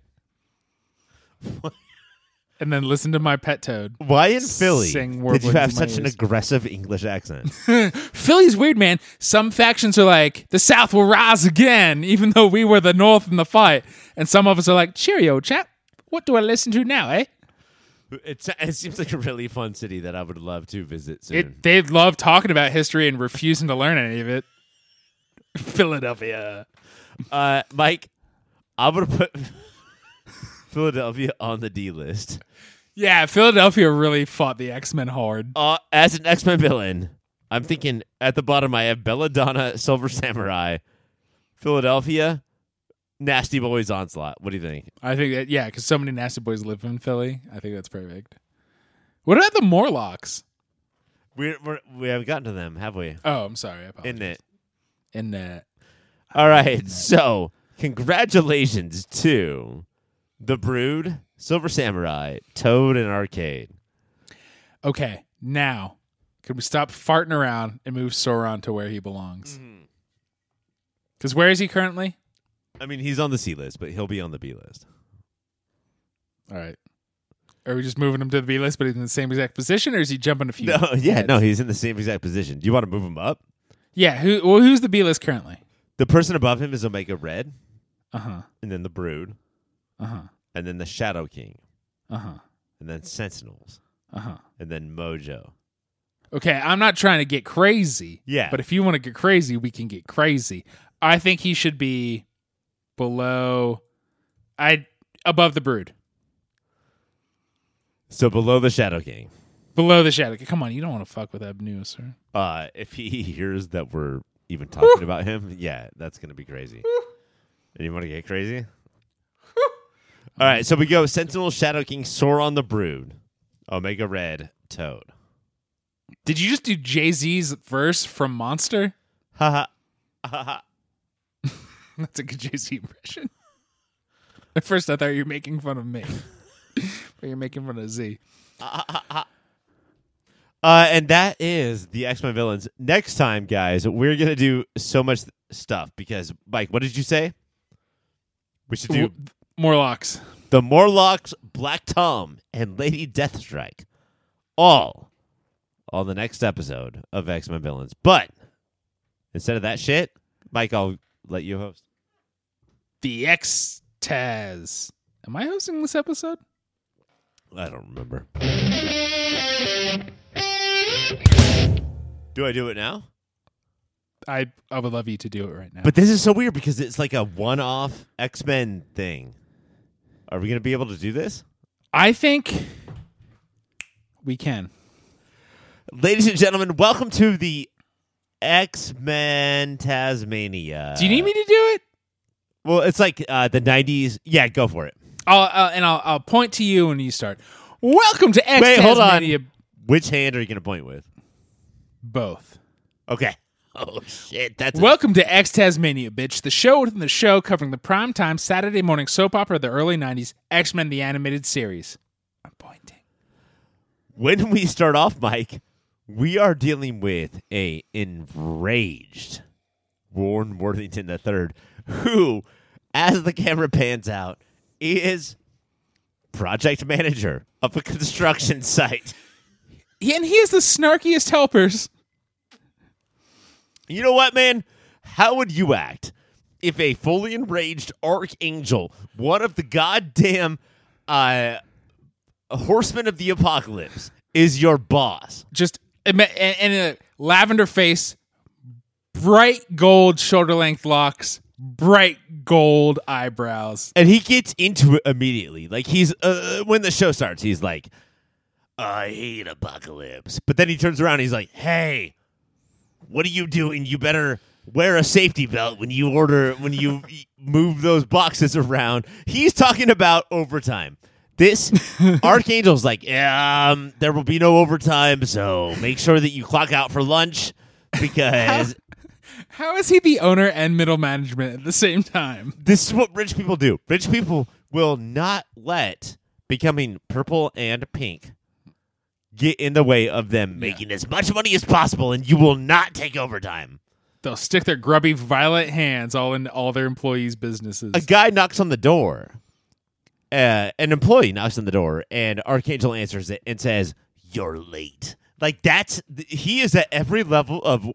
and then listen to my pet toad. Why in Philly Sing did you have such an aggressive English accent? Philly's weird, man. Some factions are like, the South will rise again, even though we were the North in the fight. And some of us are like, cheerio, chap. What do I listen to now, eh? It's, it seems like a really fun city that I would love to visit soon. It they love talking about history and refusing to learn any of it. Philadelphia. uh, Mike, I'm gonna put Philadelphia on the D list. Yeah, Philadelphia really fought the X Men hard. Uh, as an X Men villain, I'm thinking at the bottom I have Belladonna, Silver Samurai, Philadelphia, Nasty Boys Onslaught. What do you think? I think that yeah, because so many nasty boys live in Philly. I think that's perfect. What about the Morlocks? We're, we're we haven't gotten to them, have we? Oh, I'm sorry. I apologize. In it. In uh, All right. So, congratulations to the Brood, Silver Samurai, Toad, and Arcade. okay, now can we stop farting around and move Sauron to where he belongs? Because where is he currently? I mean, he's on the C list, but he'll be on the B list. All right. Are we just moving him to the B list, but he's in the same exact position, or is he jumping a few? No, yeah, heads? no, he's in the same exact position. Do you want to move him up? Yeah. Who? Well, who's the B list currently? The person above him is Omega Red, Uh huh. and then the Brood, Uh huh. and then the Shadow King, Uh huh. and then Sentinels, Uh huh. and then Mojo. Okay, I'm not trying to get crazy. Yeah. But if you want to get crazy, we can get crazy. I think he should be below I above the brood. So below the Shadow King. Below the shadow. King. Come on, you don't want to fuck with Abnu, sir. Uh, if he hears that we're even talking about him, yeah, that's gonna be crazy. and you want to get crazy? All right, so we go Sentinel, Shadow King, Sauron the Brood, Omega Red, Toad. Did you just do Jay Z's verse from Monster? Ha ha Haha. That's a good Jay Z impression. At first, I thought you were making fun of me, but you're making fun of Z. Uh, and that is the X Men villains. Next time, guys, we're gonna do so much stuff because Mike, what did you say? We should do Morlocks. the Morlocks, Black Tom, and Lady Deathstrike, all on the next episode of X Men Villains. But instead of that shit, Mike, I'll let you host. The X Taz. Am I hosting this episode? I don't remember. Do I do it now? I I would love you to do it right now. But this is so weird because it's like a one-off X Men thing. Are we gonna be able to do this? I think we can. Ladies and gentlemen, welcome to the X Men Tasmania. Do you need me to do it? Well, it's like uh, the '90s. Yeah, go for it. I'll uh, and I'll I'll point to you when you start. Welcome to X Wait, hold on. Tasmania. Which hand are you going to point with? Both. Okay. Oh shit, that's a- Welcome to X-TASmania, bitch, the show within the show covering the primetime Saturday morning soap opera of the early '90s, X Men: The Animated Series. I'm pointing. when we start off, Mike. We are dealing with a enraged Warren Worthington III, who, as the camera pans out, he is project manager of a construction site. And he is the snarkiest helpers. You know what, man? How would you act if a fully enraged archangel, one of the goddamn uh, horsemen of the apocalypse, is your boss? Just and a lavender face, bright gold shoulder length locks, bright gold eyebrows. And he gets into it immediately. Like he's uh, when the show starts, he's like, "I hate apocalypse," but then he turns around, and he's like, "Hey, what are you doing? You better." Wear a safety belt when you order when you move those boxes around. He's talking about overtime. This Archangel's like, yeah, um, there will be no overtime, so make sure that you clock out for lunch because How is he the owner and middle management at the same time? this is what rich people do. Rich people will not let becoming purple and pink get in the way of them making as much money as possible, and you will not take overtime. They'll stick their grubby violet hands all in all their employees' businesses. A guy knocks on the door. Uh, an employee knocks on the door, and Archangel answers it and says, "You're late." Like that's he is at every level of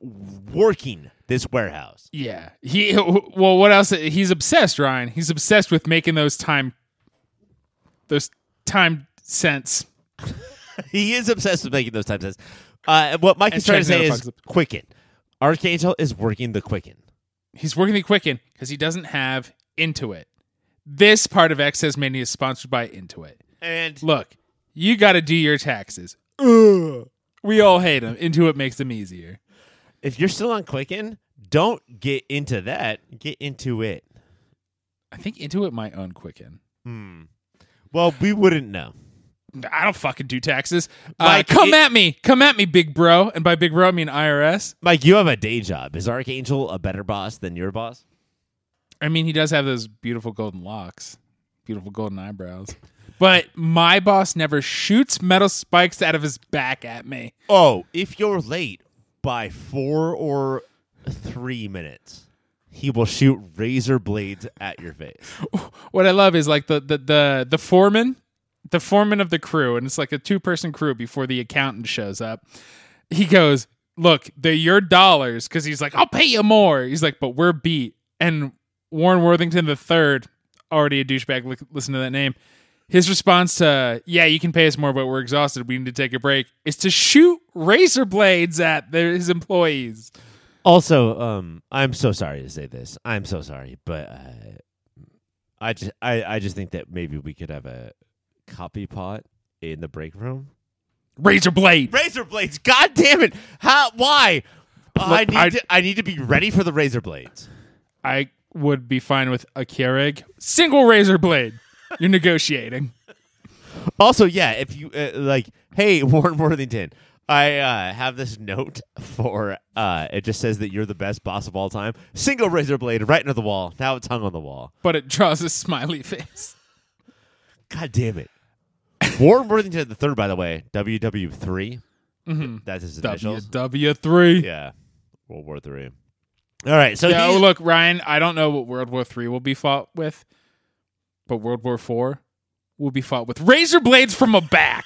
working this warehouse. Yeah. He well, what else? He's obsessed, Ryan. He's obsessed with making those time, those time cents he is obsessed with making those types of. Uh, what Mike And is trying to say is. Quicken. Archangel is working the Quicken. He's working the Quicken because he doesn't have Intuit. This part of X Excess Mania is sponsored by Intuit. And Look, you got to do your taxes. Ugh. We all hate them. Intuit makes them easier. if you're still on Quicken, don't get into that. Get into it. I think Intuit might own Quicken. Hmm. Well, we wouldn't know. I don't fucking do taxes. Uh, come it- at me. Come at me, big bro. And by big bro, I mean IRS. Mike, you have a day job. Is Archangel a better boss than your boss? I mean, he does have those beautiful golden locks, beautiful golden eyebrows. But my boss never shoots metal spikes out of his back at me. Oh, if you're late by four or three minutes, he will shoot razor blades at your face. What I love is like the the the, the foreman, the foreman of the crew, and it's like a two person crew before the accountant shows up. He goes, "Look, they're your dollars," because he's like, "I'll pay you more." He's like, "But we're beat." And Warren Worthington the third, already a douchebag. Look, listen to that name. His response to, "Yeah, you can pay us more, but we're exhausted. We need to take a break," is to shoot razor blades at their, his employees. Also, um, I'm so sorry to say this. I'm so sorry, but uh, I just I, I just think that maybe we could have a copy pot in the break room. Razor blade. Razor blades. God damn it! How? Why? I Look, need I- to. I need to be ready for the razor blades. I would be fine with a Keurig. Single razor blade. You're negotiating. Also, yeah, if you uh, like, hey, Warren Worthington, I uh, have this note for. Uh, it just says that you're the best boss of all time. Single razor blade right into the wall. Now it's hung on the wall. But it draws a smiley face. God damn it. Warren Worthington the third, by the way, WW 3 Mm-hmm. That's his initials. WW3. Yeah, World War Three. All right, so Yeah, he- oh, look, Ryan, I don't know what World War Three will be fought with, but World War Four will be fought with razor blades from a back.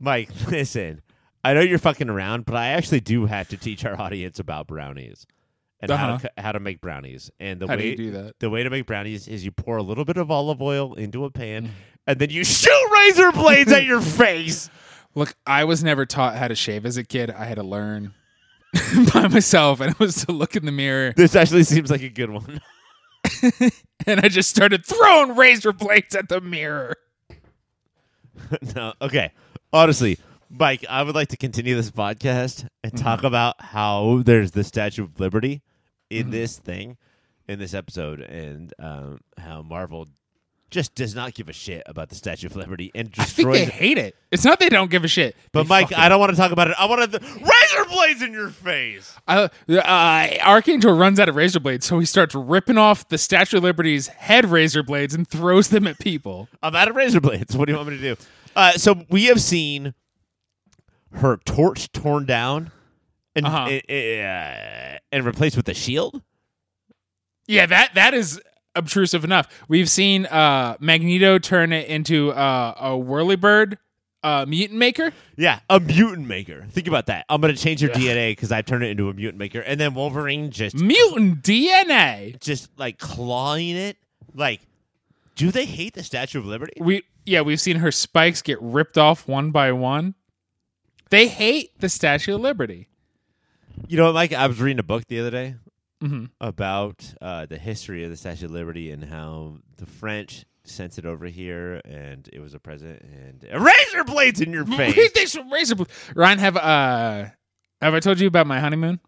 Mike, listen. I know you're fucking around, but I actually do have to teach our audience about brownies and how Uh-huh. to how to make brownies. And the How do way you do that? the way to make brownies is you pour a little bit of olive oil into a pan, Mm. and then you shoot razor blades at your face. Look, I was never taught how to shave as a kid. I had to learn by myself, and it was to look in the mirror, This actually seems like a good one. and I just started throwing razor blades at the mirror. no, okay. Honestly, Mike, I would like to continue this podcast and Mm-hmm. talk about how there's the Statue of Liberty in Mm-hmm. this thing, in this episode, and um, how Marvel just does not give a shit about the Statue of Liberty and I think they hate it. It's not they don't give a shit. But They Mike, I don't want to talk about it. I want to razor blades in your face. Uh, uh, Archangel runs out of razor blades, so he starts ripping off the Statue of Liberty's head razor blades and throws them at people. I'm out of razor blades. What do you want me to do? Uh, so we have seen her torch torn down and Uh-huh. uh, and replaced with a shield. Yeah, that that is obtrusive enough. We've seen uh, Magneto turn it into uh, a whirlybird uh, mutant maker. Yeah, a mutant maker. Think about that. I'm gonna change your DNA because I've turned it into a mutant maker, and then Wolverine just Mutant DNA. just like clawing it. Like, do they hate the Statue of Liberty? We yeah, we've seen her spikes get ripped off one by one. They hate the Statue of Liberty. You know, Mike, I was reading a book the other day hmm about uh, the history of the Statue of Liberty and how the French sent it over here, and it was a present, and razor blades in your face. they some razor blades. Ryan, have uh, have I told you about my honeymoon?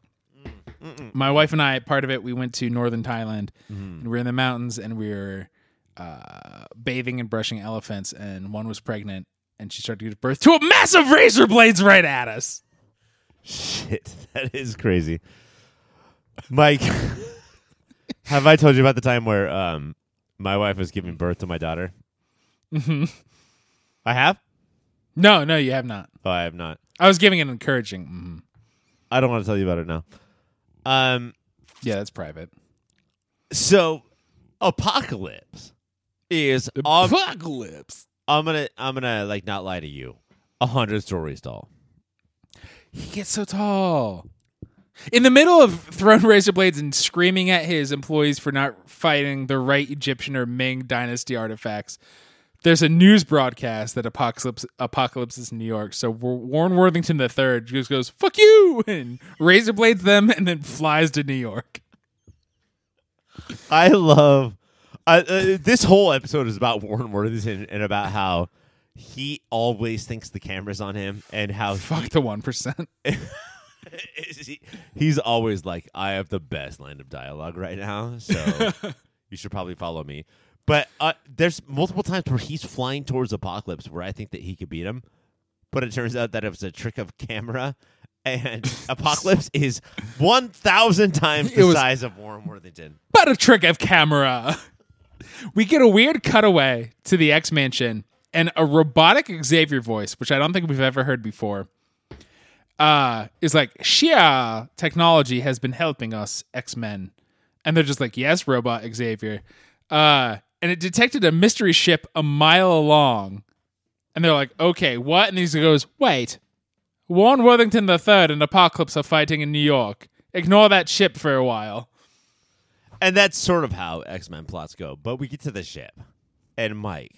My wife and I, part of it, we went to northern Thailand, and we're in the mountains, and we were uh, bathing and brushing elephants, and one was pregnant, and she started to give birth to a massive razor blades right at us. Shit, that is crazy. Mike, have I told you about the time where um, my wife was giving birth to my daughter? Mhm. I have. No, no, you have not. Oh, I have not. I was giving an encouraging. mhm. I don't want to tell you about it now. Um. Yeah, that's private. So, apocalypse is. Um, Apocalypse. I'm gonna. I'm gonna like not lie to you. A hundred stories tall. He gets so tall. In the middle of throwing razor blades and screaming at his employees for not fighting the right Egyptian or Ming dynasty artifacts, there's a news broadcast that apocalypse apocalypse is in New York. So Warren Worthington III just goes "fuck you" and razor blades them, and then flies to New York. I love uh, uh, this whole episode is about Warren Worthington and about how he always thinks the camera's on him and how Fuck he- the one percent. he- he's always like, I have the best line of dialogue right now, so you should probably follow me. But uh, there's multiple times where he's flying towards Apocalypse where I think that he could beat him, but it turns out that it was a trick of camera, and Apocalypse is one thousand times the was- size of Warren Worthington. but a trick of camera. We get a weird cutaway to the X Mansion and a robotic Xavier voice, which I don't think we've ever heard before. Uh, is like Shi'ar technology has been helping us X Men, and they're just like, yes, robot Xavier. Uh, and it detected a mystery ship a mile long, and they're like, okay, what? And he goes, wait, Warren Worthington Third and Apocalypse are fighting in New York. Ignore that ship for a while. And that's sort of how X Men plots go. But we get to the ship. And Mike,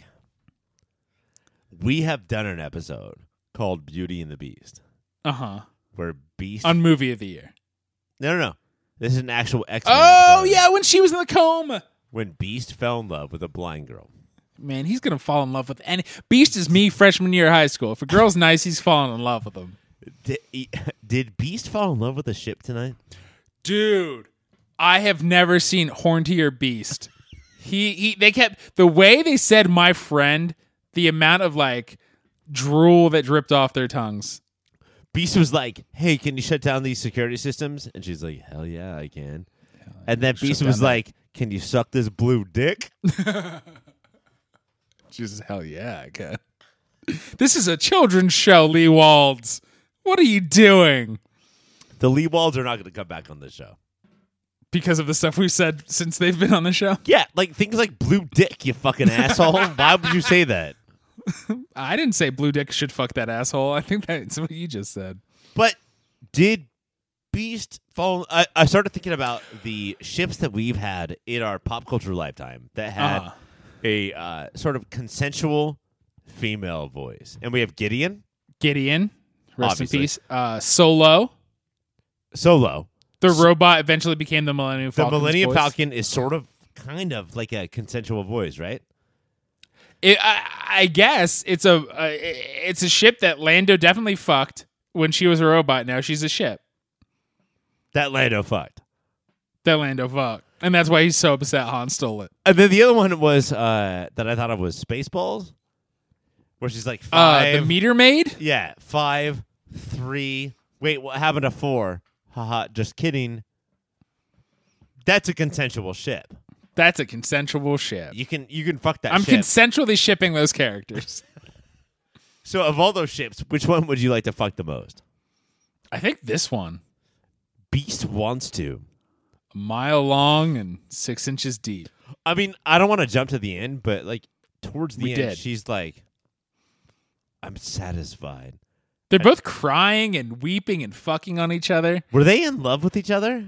we have done an episode called Beauty and the Beast, Uh huh. where Beast. On movie of the year. no, no, no. This is an actual X Men. Oh yeah, when she was in the coma. When Beast fell in love with a blind girl. Man, he's gonna fall in love with any Beast is me freshman year of high school. If a girl's nice, he's falling in love with them. Did, did Beast fall in love with the ship tonight? Dude, I have never seen Horntier Beast. He he they kept the way they said my friend, the amount of like drool that dripped off their tongues. Beast was like, "Hey, can you shut down these security systems?" And she's like, "Hell yeah, I can." And then Beast was that. like, "Can you suck this blue dick?" Jesus hell yeah, I can. This is a children's show, Lee Walds. What are you doing? The Lee Walds are not going to come back on this show. Because of the stuff we've said since they've been on the show? Yeah, like things like blue dick, you fucking asshole. Why would you say that? I didn't say Blue Dick should fuck that asshole. I think that's what you just said. But did Beast fall? I, I started thinking about the ships that we've had in our pop culture lifetime that had Uh-huh. a uh, sort of consensual female voice, and we have Gideon Gideon, rest Obviously. in peace. Uh, Solo, Solo. The robot, eventually became the Millennium falcon. The Falcon. Millennium Falcon is sort of, kind of like a consensual voice, right? It, I, I guess it's a uh, it's a ship that Lando definitely fucked when she was a robot. Now she's a ship That Lando fucked. that Lando fucked, and that's why he's so upset Han stole it. And then the other one was uh, that I thought of was Spaceballs, where she's like Uh, five. the meter maid. Yeah, five, three. Wait, what happened to four? Haha, just kidding. That's a consensual ship. That's a consensual ship. You can you can fuck that I'm ship. consensually shipping those characters. so of all those ships, which one would you like to fuck the most? I think this one, Beast wants to. a mile long and six inches deep. I mean, I don't want to jump to the end, but like towards the We end, did. she's like, "I'm satisfied." They're both crying and weeping and fucking on each other. Were they in love with each other?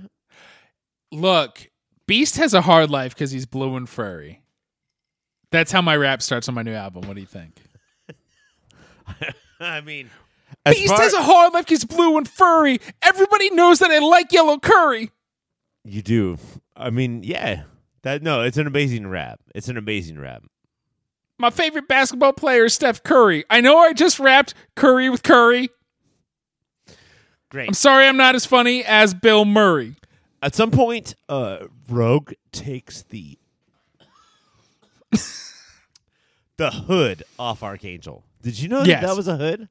Look, Beast has a hard life because he's blue and furry. That's how my rap starts on my new album. What do you think? I mean, Beast far- has a hard life because he's blue and furry. Everybody knows that I like yellow curry. You do. I mean, yeah. That no, it's an amazing rap. It's an amazing rap. My favorite basketball player is Steph Curry. I know I just rapped Curry with Curry. Great. I'm sorry I'm not as funny as Bill Murray. At some point, uh, Rogue takes the the hood off Archangel. Did you know that Yes. that was a hood?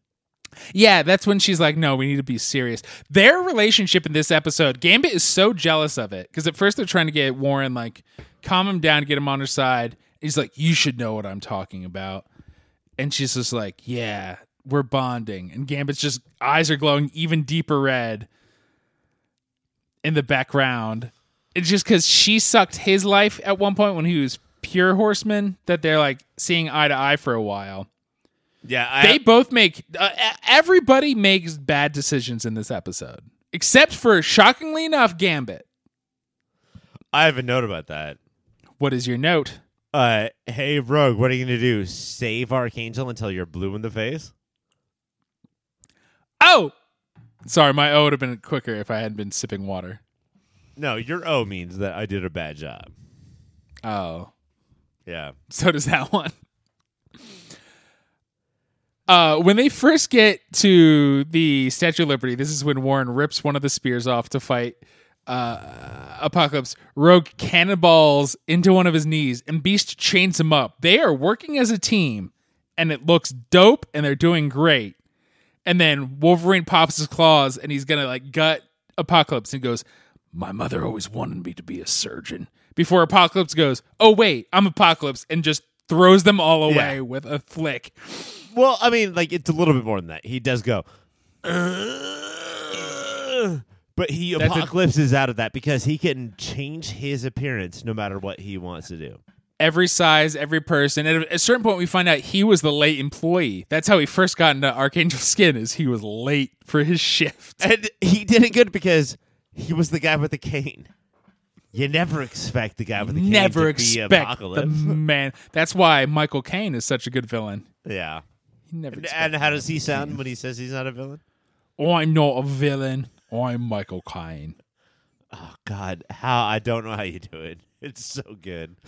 Yeah, that's when she's like, no, we need to be serious. Their relationship in this episode, Gambit is so jealous of it because at first they're trying to get Warren, like, calm him down, get him on her side. He's like, you should know what I'm talking about. And she's just like, yeah, we're bonding. And Gambit's just eyes are glowing even deeper red in the background. It's just because she sucked his life at one point when he was pure horseman that they're like seeing eye to eye for a while Yeah, I, they both make uh, everybody makes bad decisions in this episode except for shockingly enough gambit I have a note about that. what is your note Uh, hey, Rogue, what are you gonna do? Save Archangel until you're blue in the face? Oh, sorry, my O would have been quicker if I hadn't been sipping water. No, your O means that I did a bad job. Oh, Yeah. so does that one. Uh, when they first get to the Statue of Liberty, this is when Warren rips one of the spears off to fight uh, Apocalypse. Rogue cannonballs into one of his knees, and Beast chains him up. They are working as a team, and it looks dope, and they're doing great. And then Wolverine pops his claws, and he's gonna like gut Apocalypse, and goes, "My mother always wanted me to be a surgeon." Before Apocalypse goes, "Oh wait, I'm Apocalypse," and just throws them all away Yeah. with a flick. Well, I mean, like it's a little bit more than that. He does go, "Ugh," but he That's a- out of that because he can change his appearance no matter what he wants to do. every size, every person. At a certain point, we find out he was the late employee. That's how he first got into Archangel Skin. Is he was late for his shift. And he did it good because he was the guy with the cane. You never expect the guy with the cane Never to expect be the apocalypse. man. That's why Michael Caine is such a good villain. yeah. He never. And, and how does he sound when he says he's not a villain? Oh, I'm not a villain. I'm Michael Caine. Oh God, how I don't know how you do it. It's so good.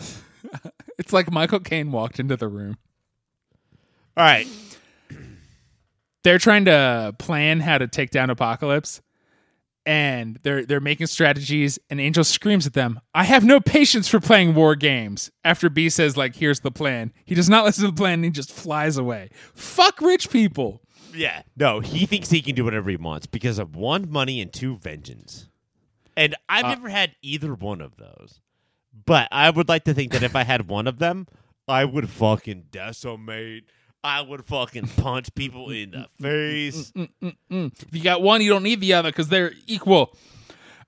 It's like Michael Caine walked into the room. All right, they're trying to plan how to take down Apocalypse, and they're they're making strategies. And Angel screams at them, "I have no patience for playing war games." After B says, "Like, here's the plan," he does not listen to the plan. and He just flies away. Fuck rich people. Yeah. No, he thinks he can do whatever he wants because of one, money, and two, vengeance. And I've Uh, never had either one of those. But I would like to think that if I had one of them, I would fucking decimate. I would fucking punch people in the face. Mm, mm, mm, if you got one, you don't need the other because they're equal.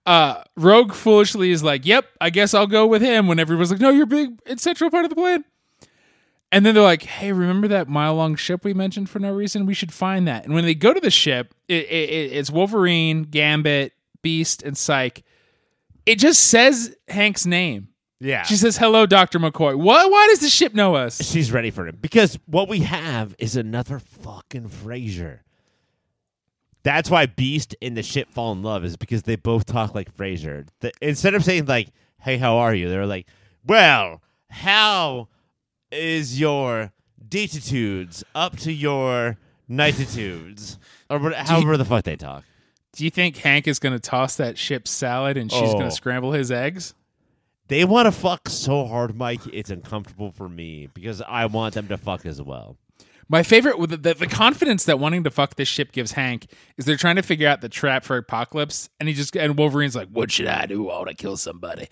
Uh, Rogue foolishly is like, "Yep, I guess I'll go with him." When everyone's like, "No, you're big, it's central part of the plan." And then they're like, "Hey, remember that mile long ship we mentioned for no reason? We should find that." And when they go to the ship, it, it, it- it's Wolverine, Gambit, Beast, and Psyche. It just says Hank's name. Yeah. She says, "Hello, Doctor McCoy." What? Why does the ship know us? She's ready for him because what we have is another fucking Frasier. That's why Beast and the ship fall in love is because they both talk like Frasier. The, instead of saying like, "Hey, how are you?" They're like, "Well, how is your datitudes up to your nightitudes?" Or what- however the fuck they talk. Do you think Hank is going to toss that ship salad and she's going Oh. to scramble his eggs? They want to fuck so hard, Mike. It's uncomfortable for me because I want them to fuck as well. My favorite with the, the, the confidence that wanting to fuck this ship gives Hank is they're trying to figure out the trap for Apocalypse, and he just and Wolverine's like, "What should I do? I want to kill somebody."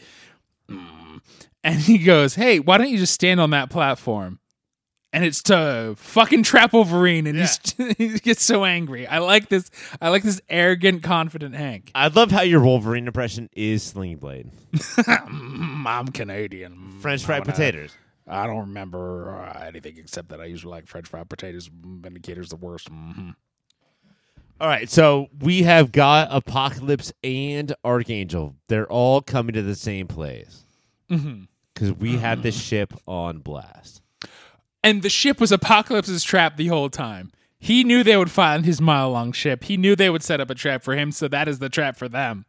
Mm. And he goes, "Hey, why don't you just stand on that platform?" And it's to fucking trap Wolverine, and he's, he gets so angry. I like this. I like this arrogant, confident Hank. I love how your Wolverine impression is Sling Blade. I'm Canadian. French fried potatoes. I don't remember uh, anything except that I usually like French fried potatoes. Vindicator's the worst. hmm All right, so we have got Apocalypse and Archangel. They're all coming to the same place Mm-hmm. because we had this ship on blast. And the ship was Apocalypse's trap the whole time. He knew they would find his mile long ship. He knew they would set up a trap for him, so that is the trap for them.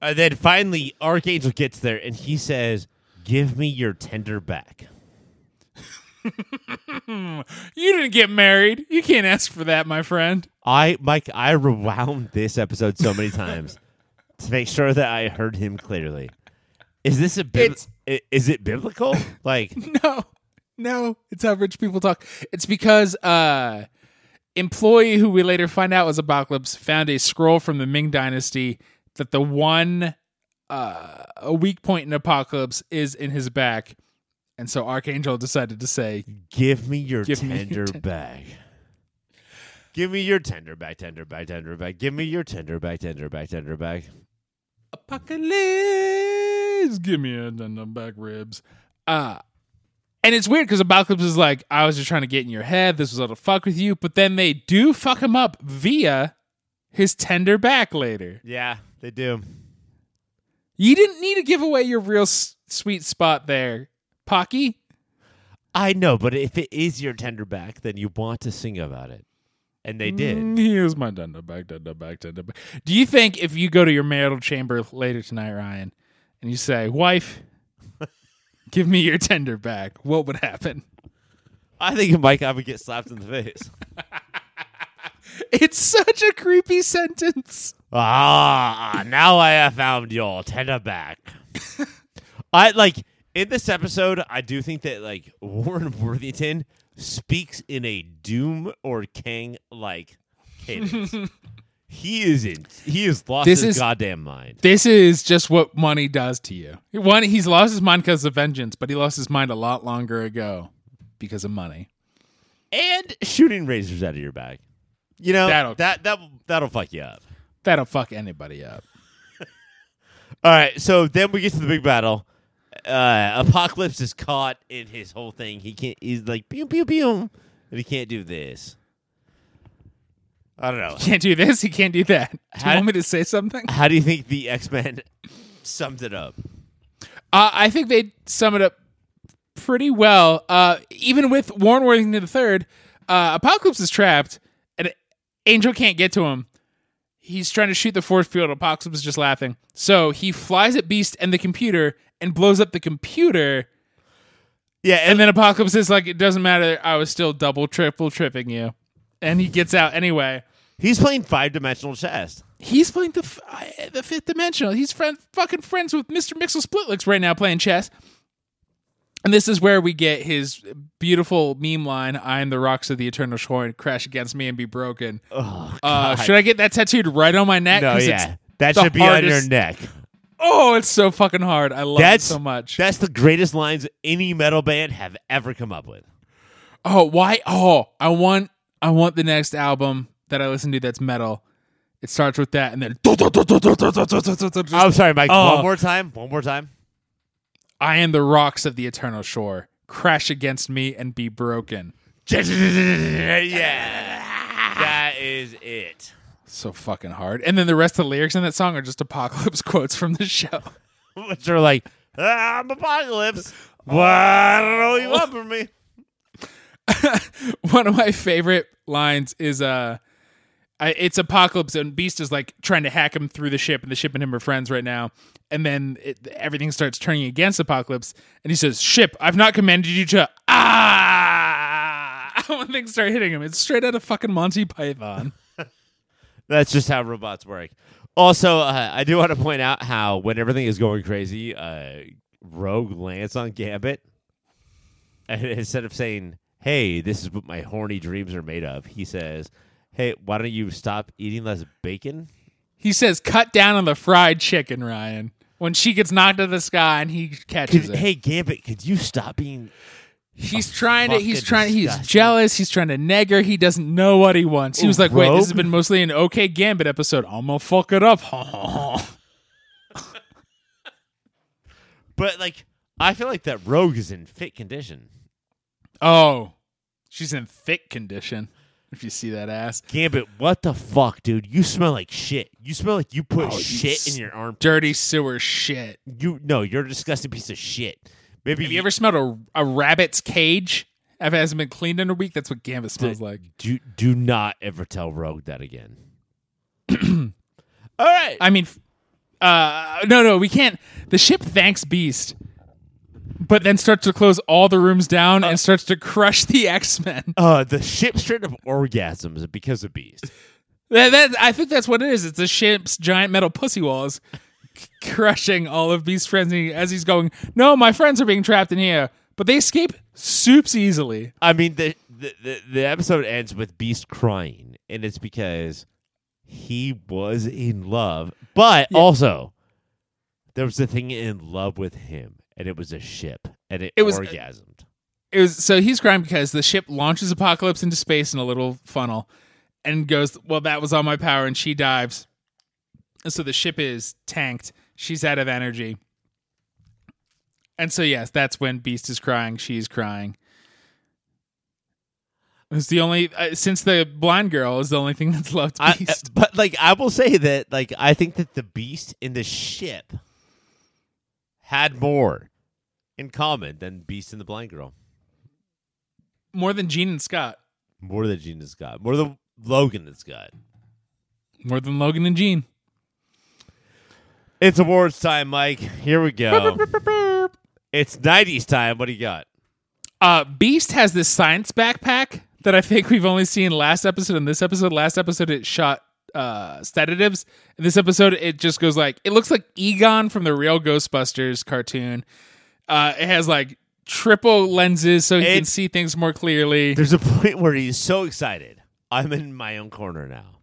And then finally, Archangel gets there and he says, "Give me your tender back." You didn't get married. You can't ask for that, my friend. I, Mike, I rewound this episode so many times to make sure that I heard him clearly. Is this a bib- i- is it biblical? Like, No, no, it's how rich people talk. It's because uh employee who we later find out was Apocalypse found a scroll from the Ming Dynasty that the one uh a weak point in Apocalypse is in his back. And so Archangel decided to say, give me your Give me your tender ten- bag. Give me your tender bag, tender bag, tender bag. Give me your tender bag, tender bag, tender bag. Apocalypse, give me a the back ribs. Uh and it's weird because Apocalypse is like, I was just trying to get in your head. This was all to fuck with you. But then they do fuck him up via his tender back later. Yeah, they do. You didn't need to give away your real s- sweet spot there. Pocky? I know, but if it is your tender back, then you want to sing about it. And they did. Mm, Here's my tender back, tender back, tender back. Do you think if you go to your marital chamber later tonight, Ryan, and you say, Wife, give me your tender back, what would happen? I think Mike I would get slapped in the face. It's such a creepy sentence. ah, now I have found your tender back. I like in this episode, I do think that like Warren Worthington speaks in a Doom or Kang like cadence. he is in he has lost This his is- goddamn mind. This is just what money does to you. One, he's lost his mind because of vengeance, but he lost his mind a lot longer ago because of money. And shooting razors out of your back. You know That'll- that that that'll fuck you up. That'll fuck anybody up. All right, so then we get to the big battle. Uh, Apocalypse is caught in his whole thing. He can't. He's like pew pew pew, and he can't do this. I don't know. Can't do this. He can't do that. Do you want me to say something? How do you think the X Men summed it up? Uh, I think they sum it up pretty well. Uh, even with Warren Worthington III, uh, Apocalypse is trapped, and Angel can't get to him. He's trying to shoot the force field. Apocalypse is just laughing. So he flies at Beast and the computer and blows up the computer. Yeah, And then Apocalypse is like, it doesn't matter. I was still double, triple tripping you. And he gets out anyway. he's playing five dimensional chess. He's playing the f- uh, the fifth dimensional. He's friend, fucking friends with Mr. Mixel Splitlix right now playing chess. And this is where we get his beautiful meme line, I am the rocks of the eternal shore and crash against me and be broken. Oh, Uh, should I get that tattooed right on my neck? no, yeah, that should be on your neck. Oh, it's so fucking hard. I love That's it so much. That's the greatest lines any metal band have ever come up with. oh, why? Oh, I want I want the next album that I listen to that's metal. It starts with that and then I'm sorry, Mike. Oh. One more time. One more time. I am the rocks of the eternal shore. Crash against me and be broken. yeah, that is it. So fucking hard. And then the rest of the lyrics in that song are just apocalypse quotes from the show. Which are like, "Ah, I'm Apocalypse. Well, I don't know what you want from me. One of my favorite lines is uh I, it's Apocalypse and Beast is like trying to hack him through the ship, and the ship and him are friends right now. And then it, everything starts turning against Apocalypse, and he says, "Ship, I've not commanded you to ah." when things start hitting him, it's straight out of fucking Monty Python. That's just how robots work. Also, uh, I do want to point out how when everything is going crazy, uh, Rogue lands on Gambit, and instead of saying, "Hey, this is what my horny dreams are made of," he says, "Hey, why don't you stop eating less bacon?" He says, "Cut down on the fried chicken, Ryan." When she gets knocked of the sky and he catches Could, it, hey, Gambit, could you stop being? He's trying to. He's trying. He's jealous. He's trying to neg her. He doesn't know what he wants. He was like, "Wait, this has been mostly an okay Gambit episode. I'm gonna fuck it up." But like, I feel like that Rogue is in fit condition. oh, she's in thick condition. If you see that ass, Gambit, what the fuck, dude? You smell like shit. You smell like you put Oh, shit s- in your arm. dirty sewer shit. You no, you're a disgusting piece of shit. Maybe Have you ever smelled a, a rabbit's cage? If it hasn't been cleaned in a week, that's what Gambit smells like. do do not ever tell Rogue that again. All right. I mean, uh, no, no, we can't. The ship thanks Beast, but then starts to close all the rooms down and starts to crush the X Men. Uh, the ship straight up orgasms because of Beast. That, that, I think that's what it is. It's the ship's giant metal pussy walls crushing all of Beast's friends as he's going. No, my friends are being trapped in here, but they escape soups easily. I mean, the, the the the episode ends with Beast crying, and it's because he was in love, but also there was a thing in love with him, and it was a ship, and it, It was- uh, orgasmed. It was so he's crying because the ship launches Apocalypse into space in a little funnel and goes, Well, that was all my power, and she dives. And so the ship is tanked. She's out of energy. And so yes, that's when Beast is crying, she's crying. It's the only uh, since the blind girl is the only thing that's loved I, uh, Beast. but like I will say that like I think that the beast in the ship had more in common than Beast and the Blind Girl. More than Jean and Scott. More than Jean and Scott. More than Logan and Scott. More than Logan and Jean. It's awards time, Mike. Here we go. it's 90s time. What do you got? Uh, Beast has this science backpack that I think we've only seen last episode and this episode. Last episode it shot uh sedatives. In this episode it just goes like it looks like Egon from the real Ghostbusters cartoon. Uh it has like triple lenses so he can see things more clearly. There's a point where he's so excited. I'm in my own corner now.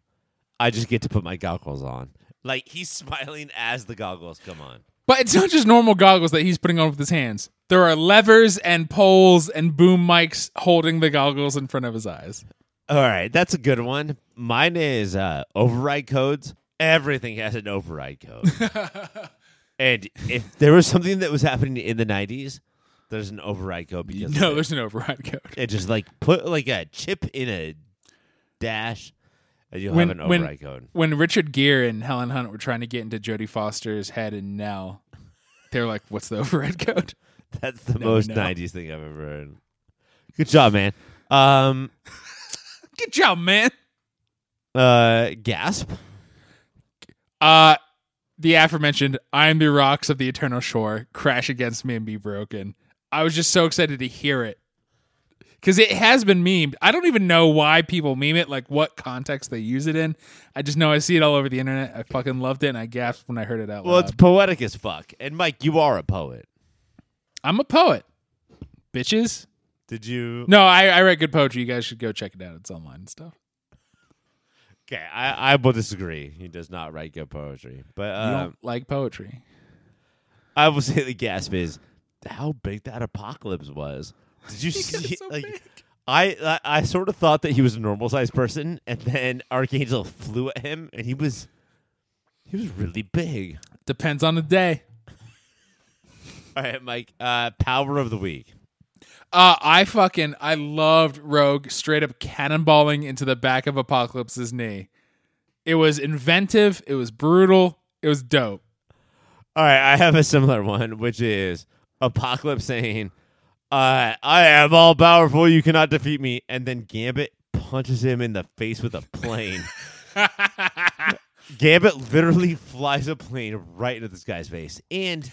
I just get to put my goggles on. Like he's smiling as the goggles come on. But it's not just normal goggles that he's putting on with his hands. There are levers and poles and boom mics holding the goggles in front of his eyes. All right, that's a good one. Mine is uh, override codes. Everything has an override code. and if there was something that was happening in the 90s, there's an override code because No, there's an override code. it just like put like a chip in a dash and you'll When- have an when- code. when Richard Gere and Helen Hunt were trying to get into Jodie Foster's head and Nell, they're like, "What's the overhead code?" That's the No, most no. 90s thing I've ever heard. Good job, man. Um Good job, man. uh gasp. Uh the aforementioned "I am the rocks of the eternal shore, crash against me and be broken." I was just so excited to hear it because it has been memed. I don't even know why people meme it, like what context they use it in. I just know I see it all over the internet. I fucking loved it, and I gasped when I heard it out Well, loud. it's poetic as fuck. And Mike, you are a poet. I'm a poet, bitches. Did you No, I, I write good poetry. You guys should go check it out. It's online and stuff. Okay, I, I will disagree. He does not write good poetry. But You don't uh, like poetry. I will say the gasp is how big that apocalypse was. Did you see? so like. I, I I sort of thought that he was a normal sized person, and then Archangel flew at him, and he was he was really big. Depends on the day. All right, Mike. Uh, power of the week. Uh, I fucking I loved Rogue straight up cannonballing into the back of Apocalypse's knee. It was inventive. It was brutal. It was dope. All right, I have a similar one, which is Apocalypse saying, uh, "I am all powerful. You cannot defeat me." And then Gambit punches him in the face with a plane. Gambit literally flies a plane right into this guy's face, and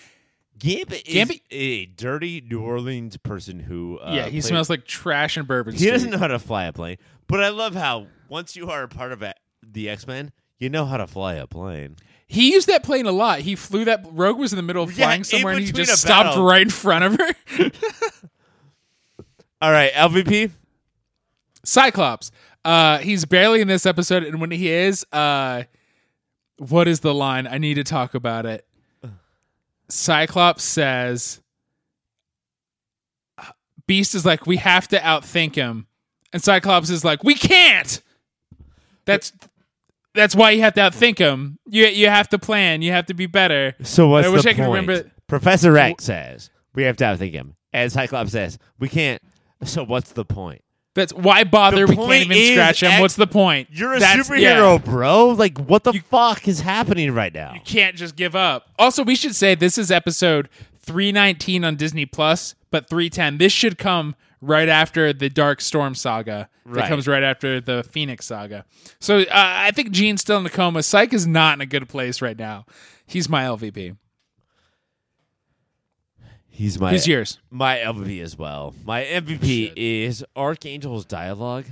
Gambit is Gambit- a dirty New Orleans person who, uh, yeah, he plays- smells like trash and bourbon. He Street. doesn't know how to fly a plane, but I love how once you are a part of a, the X Men, you know how to fly a plane. He used that plane a lot. He flew that. Rogue was in the middle of flying in somewhere, and he just stopped right in front of her. All right, LVP. Cyclops. Uh, he's barely in this episode, and when he is, uh, what is the line? I need to talk about it. Cyclops says, "Beast is like, we have to outthink him," and Cyclops is like, "We can't." That's that's why you have to outthink him. You you have to plan. You have to be better. So what's I wish the I could point? remember- Professor X says we have to outthink him, and Cyclops says we can't. So what's the point? That's why bother. The We can't even is scratch him. What's the point? You're a That's- superhero, bro. Like what the fuck is happening right now? You can't just give up. Also, we should say this is episode 319 on Disney Plus, but 310. This should come right after the Dark Storm saga. That comes right after the Phoenix saga. So uh, I think Jean's still in a coma. Cyke is not in a good place right now. He's my LVP. He's my He's yours? my MVP as well. My MVP is Archangel's dialogue.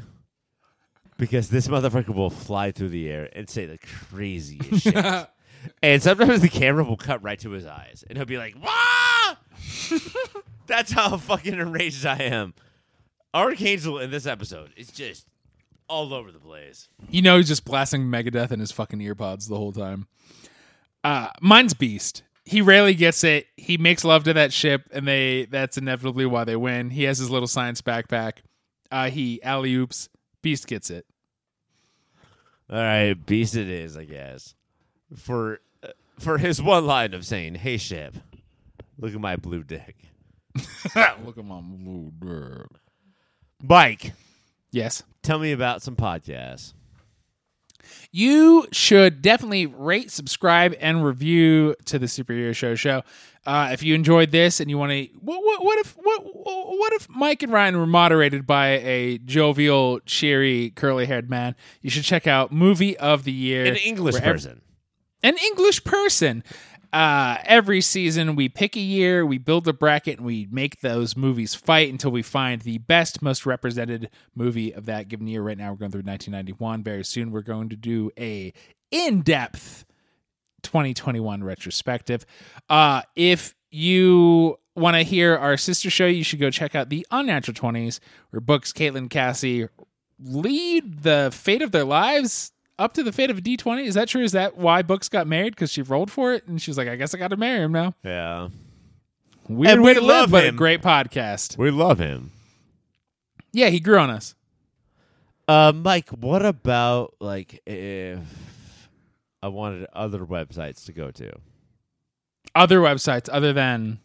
Because this motherfucker will fly through the air and say the craziest shit. And sometimes the camera will cut right to his eyes. And he'll be like, Wah! That's how fucking enraged I am. Archangel in this episode is just all over the place. You know he's just blasting Megadeth in his fucking earpods the whole time. Uh, mine's Beast. He rarely gets it. He makes love to that ship, and they that's inevitably why they win. He has his little science backpack. Uh, he alley oops. Beast gets it. All right, beast it is, I guess. For uh, for his one line of saying, "Hey ship, look at my blue dick." Look at my blue dick. Mike, Yes. tell me about some podcasts. You should definitely rate, subscribe, and review to the Superhero Show Show. Uh, if you enjoyed this and you want to, what, what, what if what what if Mike and Ryan were moderated by a jovial, cheery, curly-haired man? You should check out movie of the year, An English person. an English person. Uh, every season, we pick a year, we build a bracket, and we make those movies fight until we find the best, most represented movie of that given year. Right now, we're going through 1991. Very soon, we're going to do a in-depth 2021 retrospective. Uh, if you want to hear our sister show, you should go check out the Unnatural 20s, where Books, Caitlin, Cassie lead the fate of their lives up to the fate of a D20. Is that true? Is that why Books got married? Because she rolled for it and she was like, I guess I got to marry him now. Yeah. Weird And way we to love live, but a great podcast. We love him. Yeah, he grew on us. Uh, Mike, what about like if I wanted other websites to go to? Other websites other than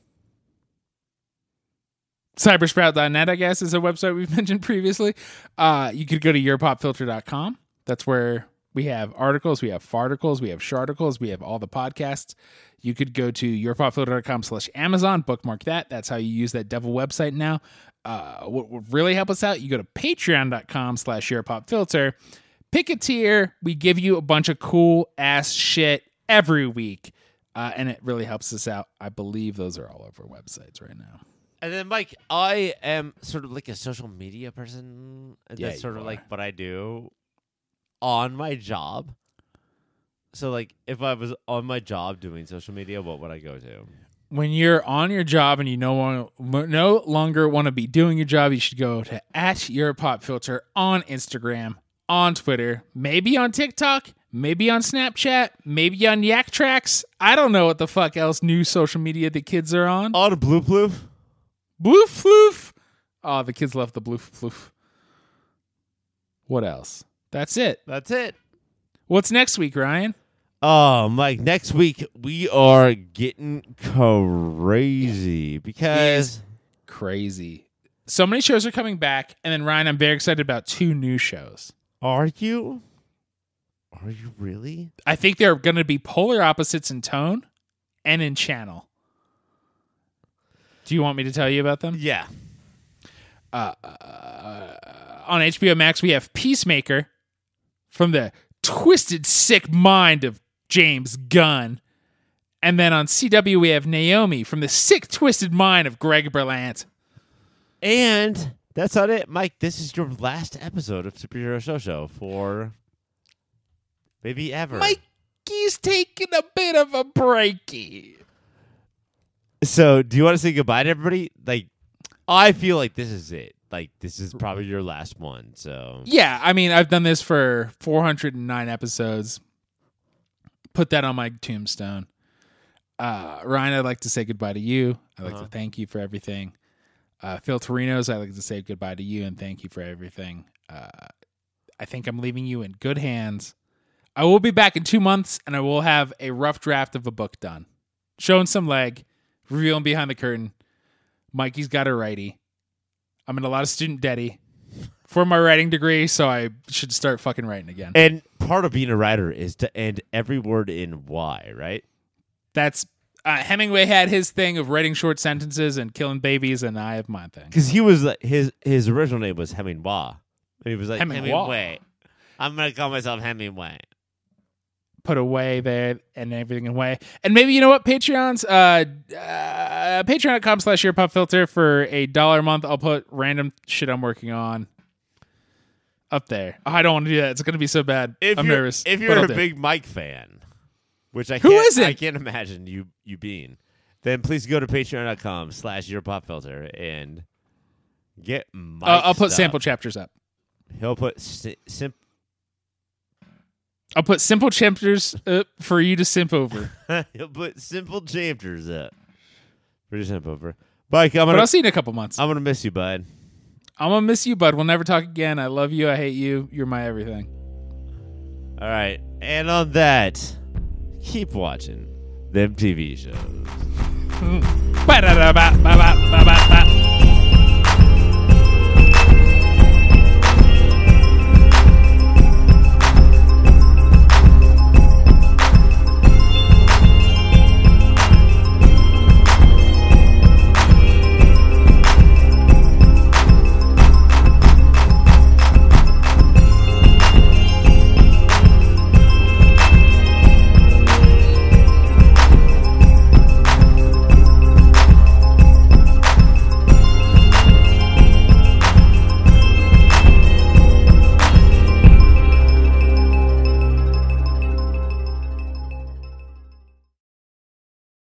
cybersprout.net, I guess, is a website we've mentioned previously. Uh, you could go to yourpopfilter.com. That's where we have articles, we have farticles, we have sharticles, we have all the podcasts. You could go to yourpopfilter.com slash Amazon, bookmark that. That's how you use that devil website now. Uh, what would really help us out, you go to patreon.com slash yourpopfilter. Pick a tier. We give you a bunch of cool ass shit every week. Uh, and it really helps us out. I believe those are all over websites right now. And then, Mike, I am sort of like a social media person. and Yeah, That's sort of are. like what I do on my job. So, like, if I was on my job doing social media, what would I go to? when you're on your job and you no, one, no longer want to be doing your job, you should go to at your pop filter on Instagram, on Twitter, maybe on TikTok, maybe on Snapchat, maybe on Yak Tracks. I don't know what the fuck else new social media the kids are on. On a blue ploof. Bloof floof. Oh, the kids love the bloof floof. What else? That's it. That's it. What's next week, Ryan? Oh, like next week we are getting crazy because Crazy. So many shows are coming back, and then Ryan, I'm very excited about two new shows. are you? Are you really? I think they're going to be polar opposites in tone and in channel. Do you want me to tell you about them? Yeah. uh On HBO Max, we have Peacemaker from the twisted, sick mind of James Gunn. And then on CW, we have Naomi from the sick, twisted mind of Greg Berlant. And that's not it, Mike. This is your last episode of Superhero Show Show for maybe ever. Mikey's taking a bit of a breaky. So, do you want to say goodbye to everybody? Like, I feel like this is it. Like, this is probably your last one. So, Yeah, I mean, I've done this for 409 episodes. Put that on my tombstone. Uh, Ryan, I'd like to say goodbye to you. I'd like Uh-huh. to thank you for everything. Uh, Phil Torinos, I'd like to say goodbye to you and thank you for everything. Uh, I think I'm leaving you in good hands. I will be back in two months and I will have a rough draft of a book done. Showing some leg, revealing behind the curtain. Mikey's got a righty. I'm in a lot of student debty for my writing degree, so I should start fucking writing again. and part of being a writer is to end every word in Y, right? That's uh, Hemingway had his thing of writing short sentences and killing babies, and I have my thing. Because he was like, his his original name was Hemingway. And he was like Hemingway. Hemingway. I'm gonna call myself Hemingway. Put away there and everything away. And maybe you know what? Patreon's uh, uh patreon.com slash your pop filter for a dollar a month. I'll put random shit I'm working on up there. Oh, I don't want to do that. It's gonna be so bad. If I'm nervous. If you're a big Mike fan, which I Who can't, isn't? I can't imagine you you being, then please go to patreon.com slash your pop filter and get uh, I'll put stuff. sample chapters up. He'll put si- sim- I'll put simple chapters up for you to simp over. he'll put simple chapters up. Pretty simple over. Mike, I'm gonna I'll see you in a couple months. I'm gonna miss you, bud. I'm gonna miss you, bud. We'll never talk again. I love you. I hate you. You're my everything. All right, and on that, keep watching them TV shows.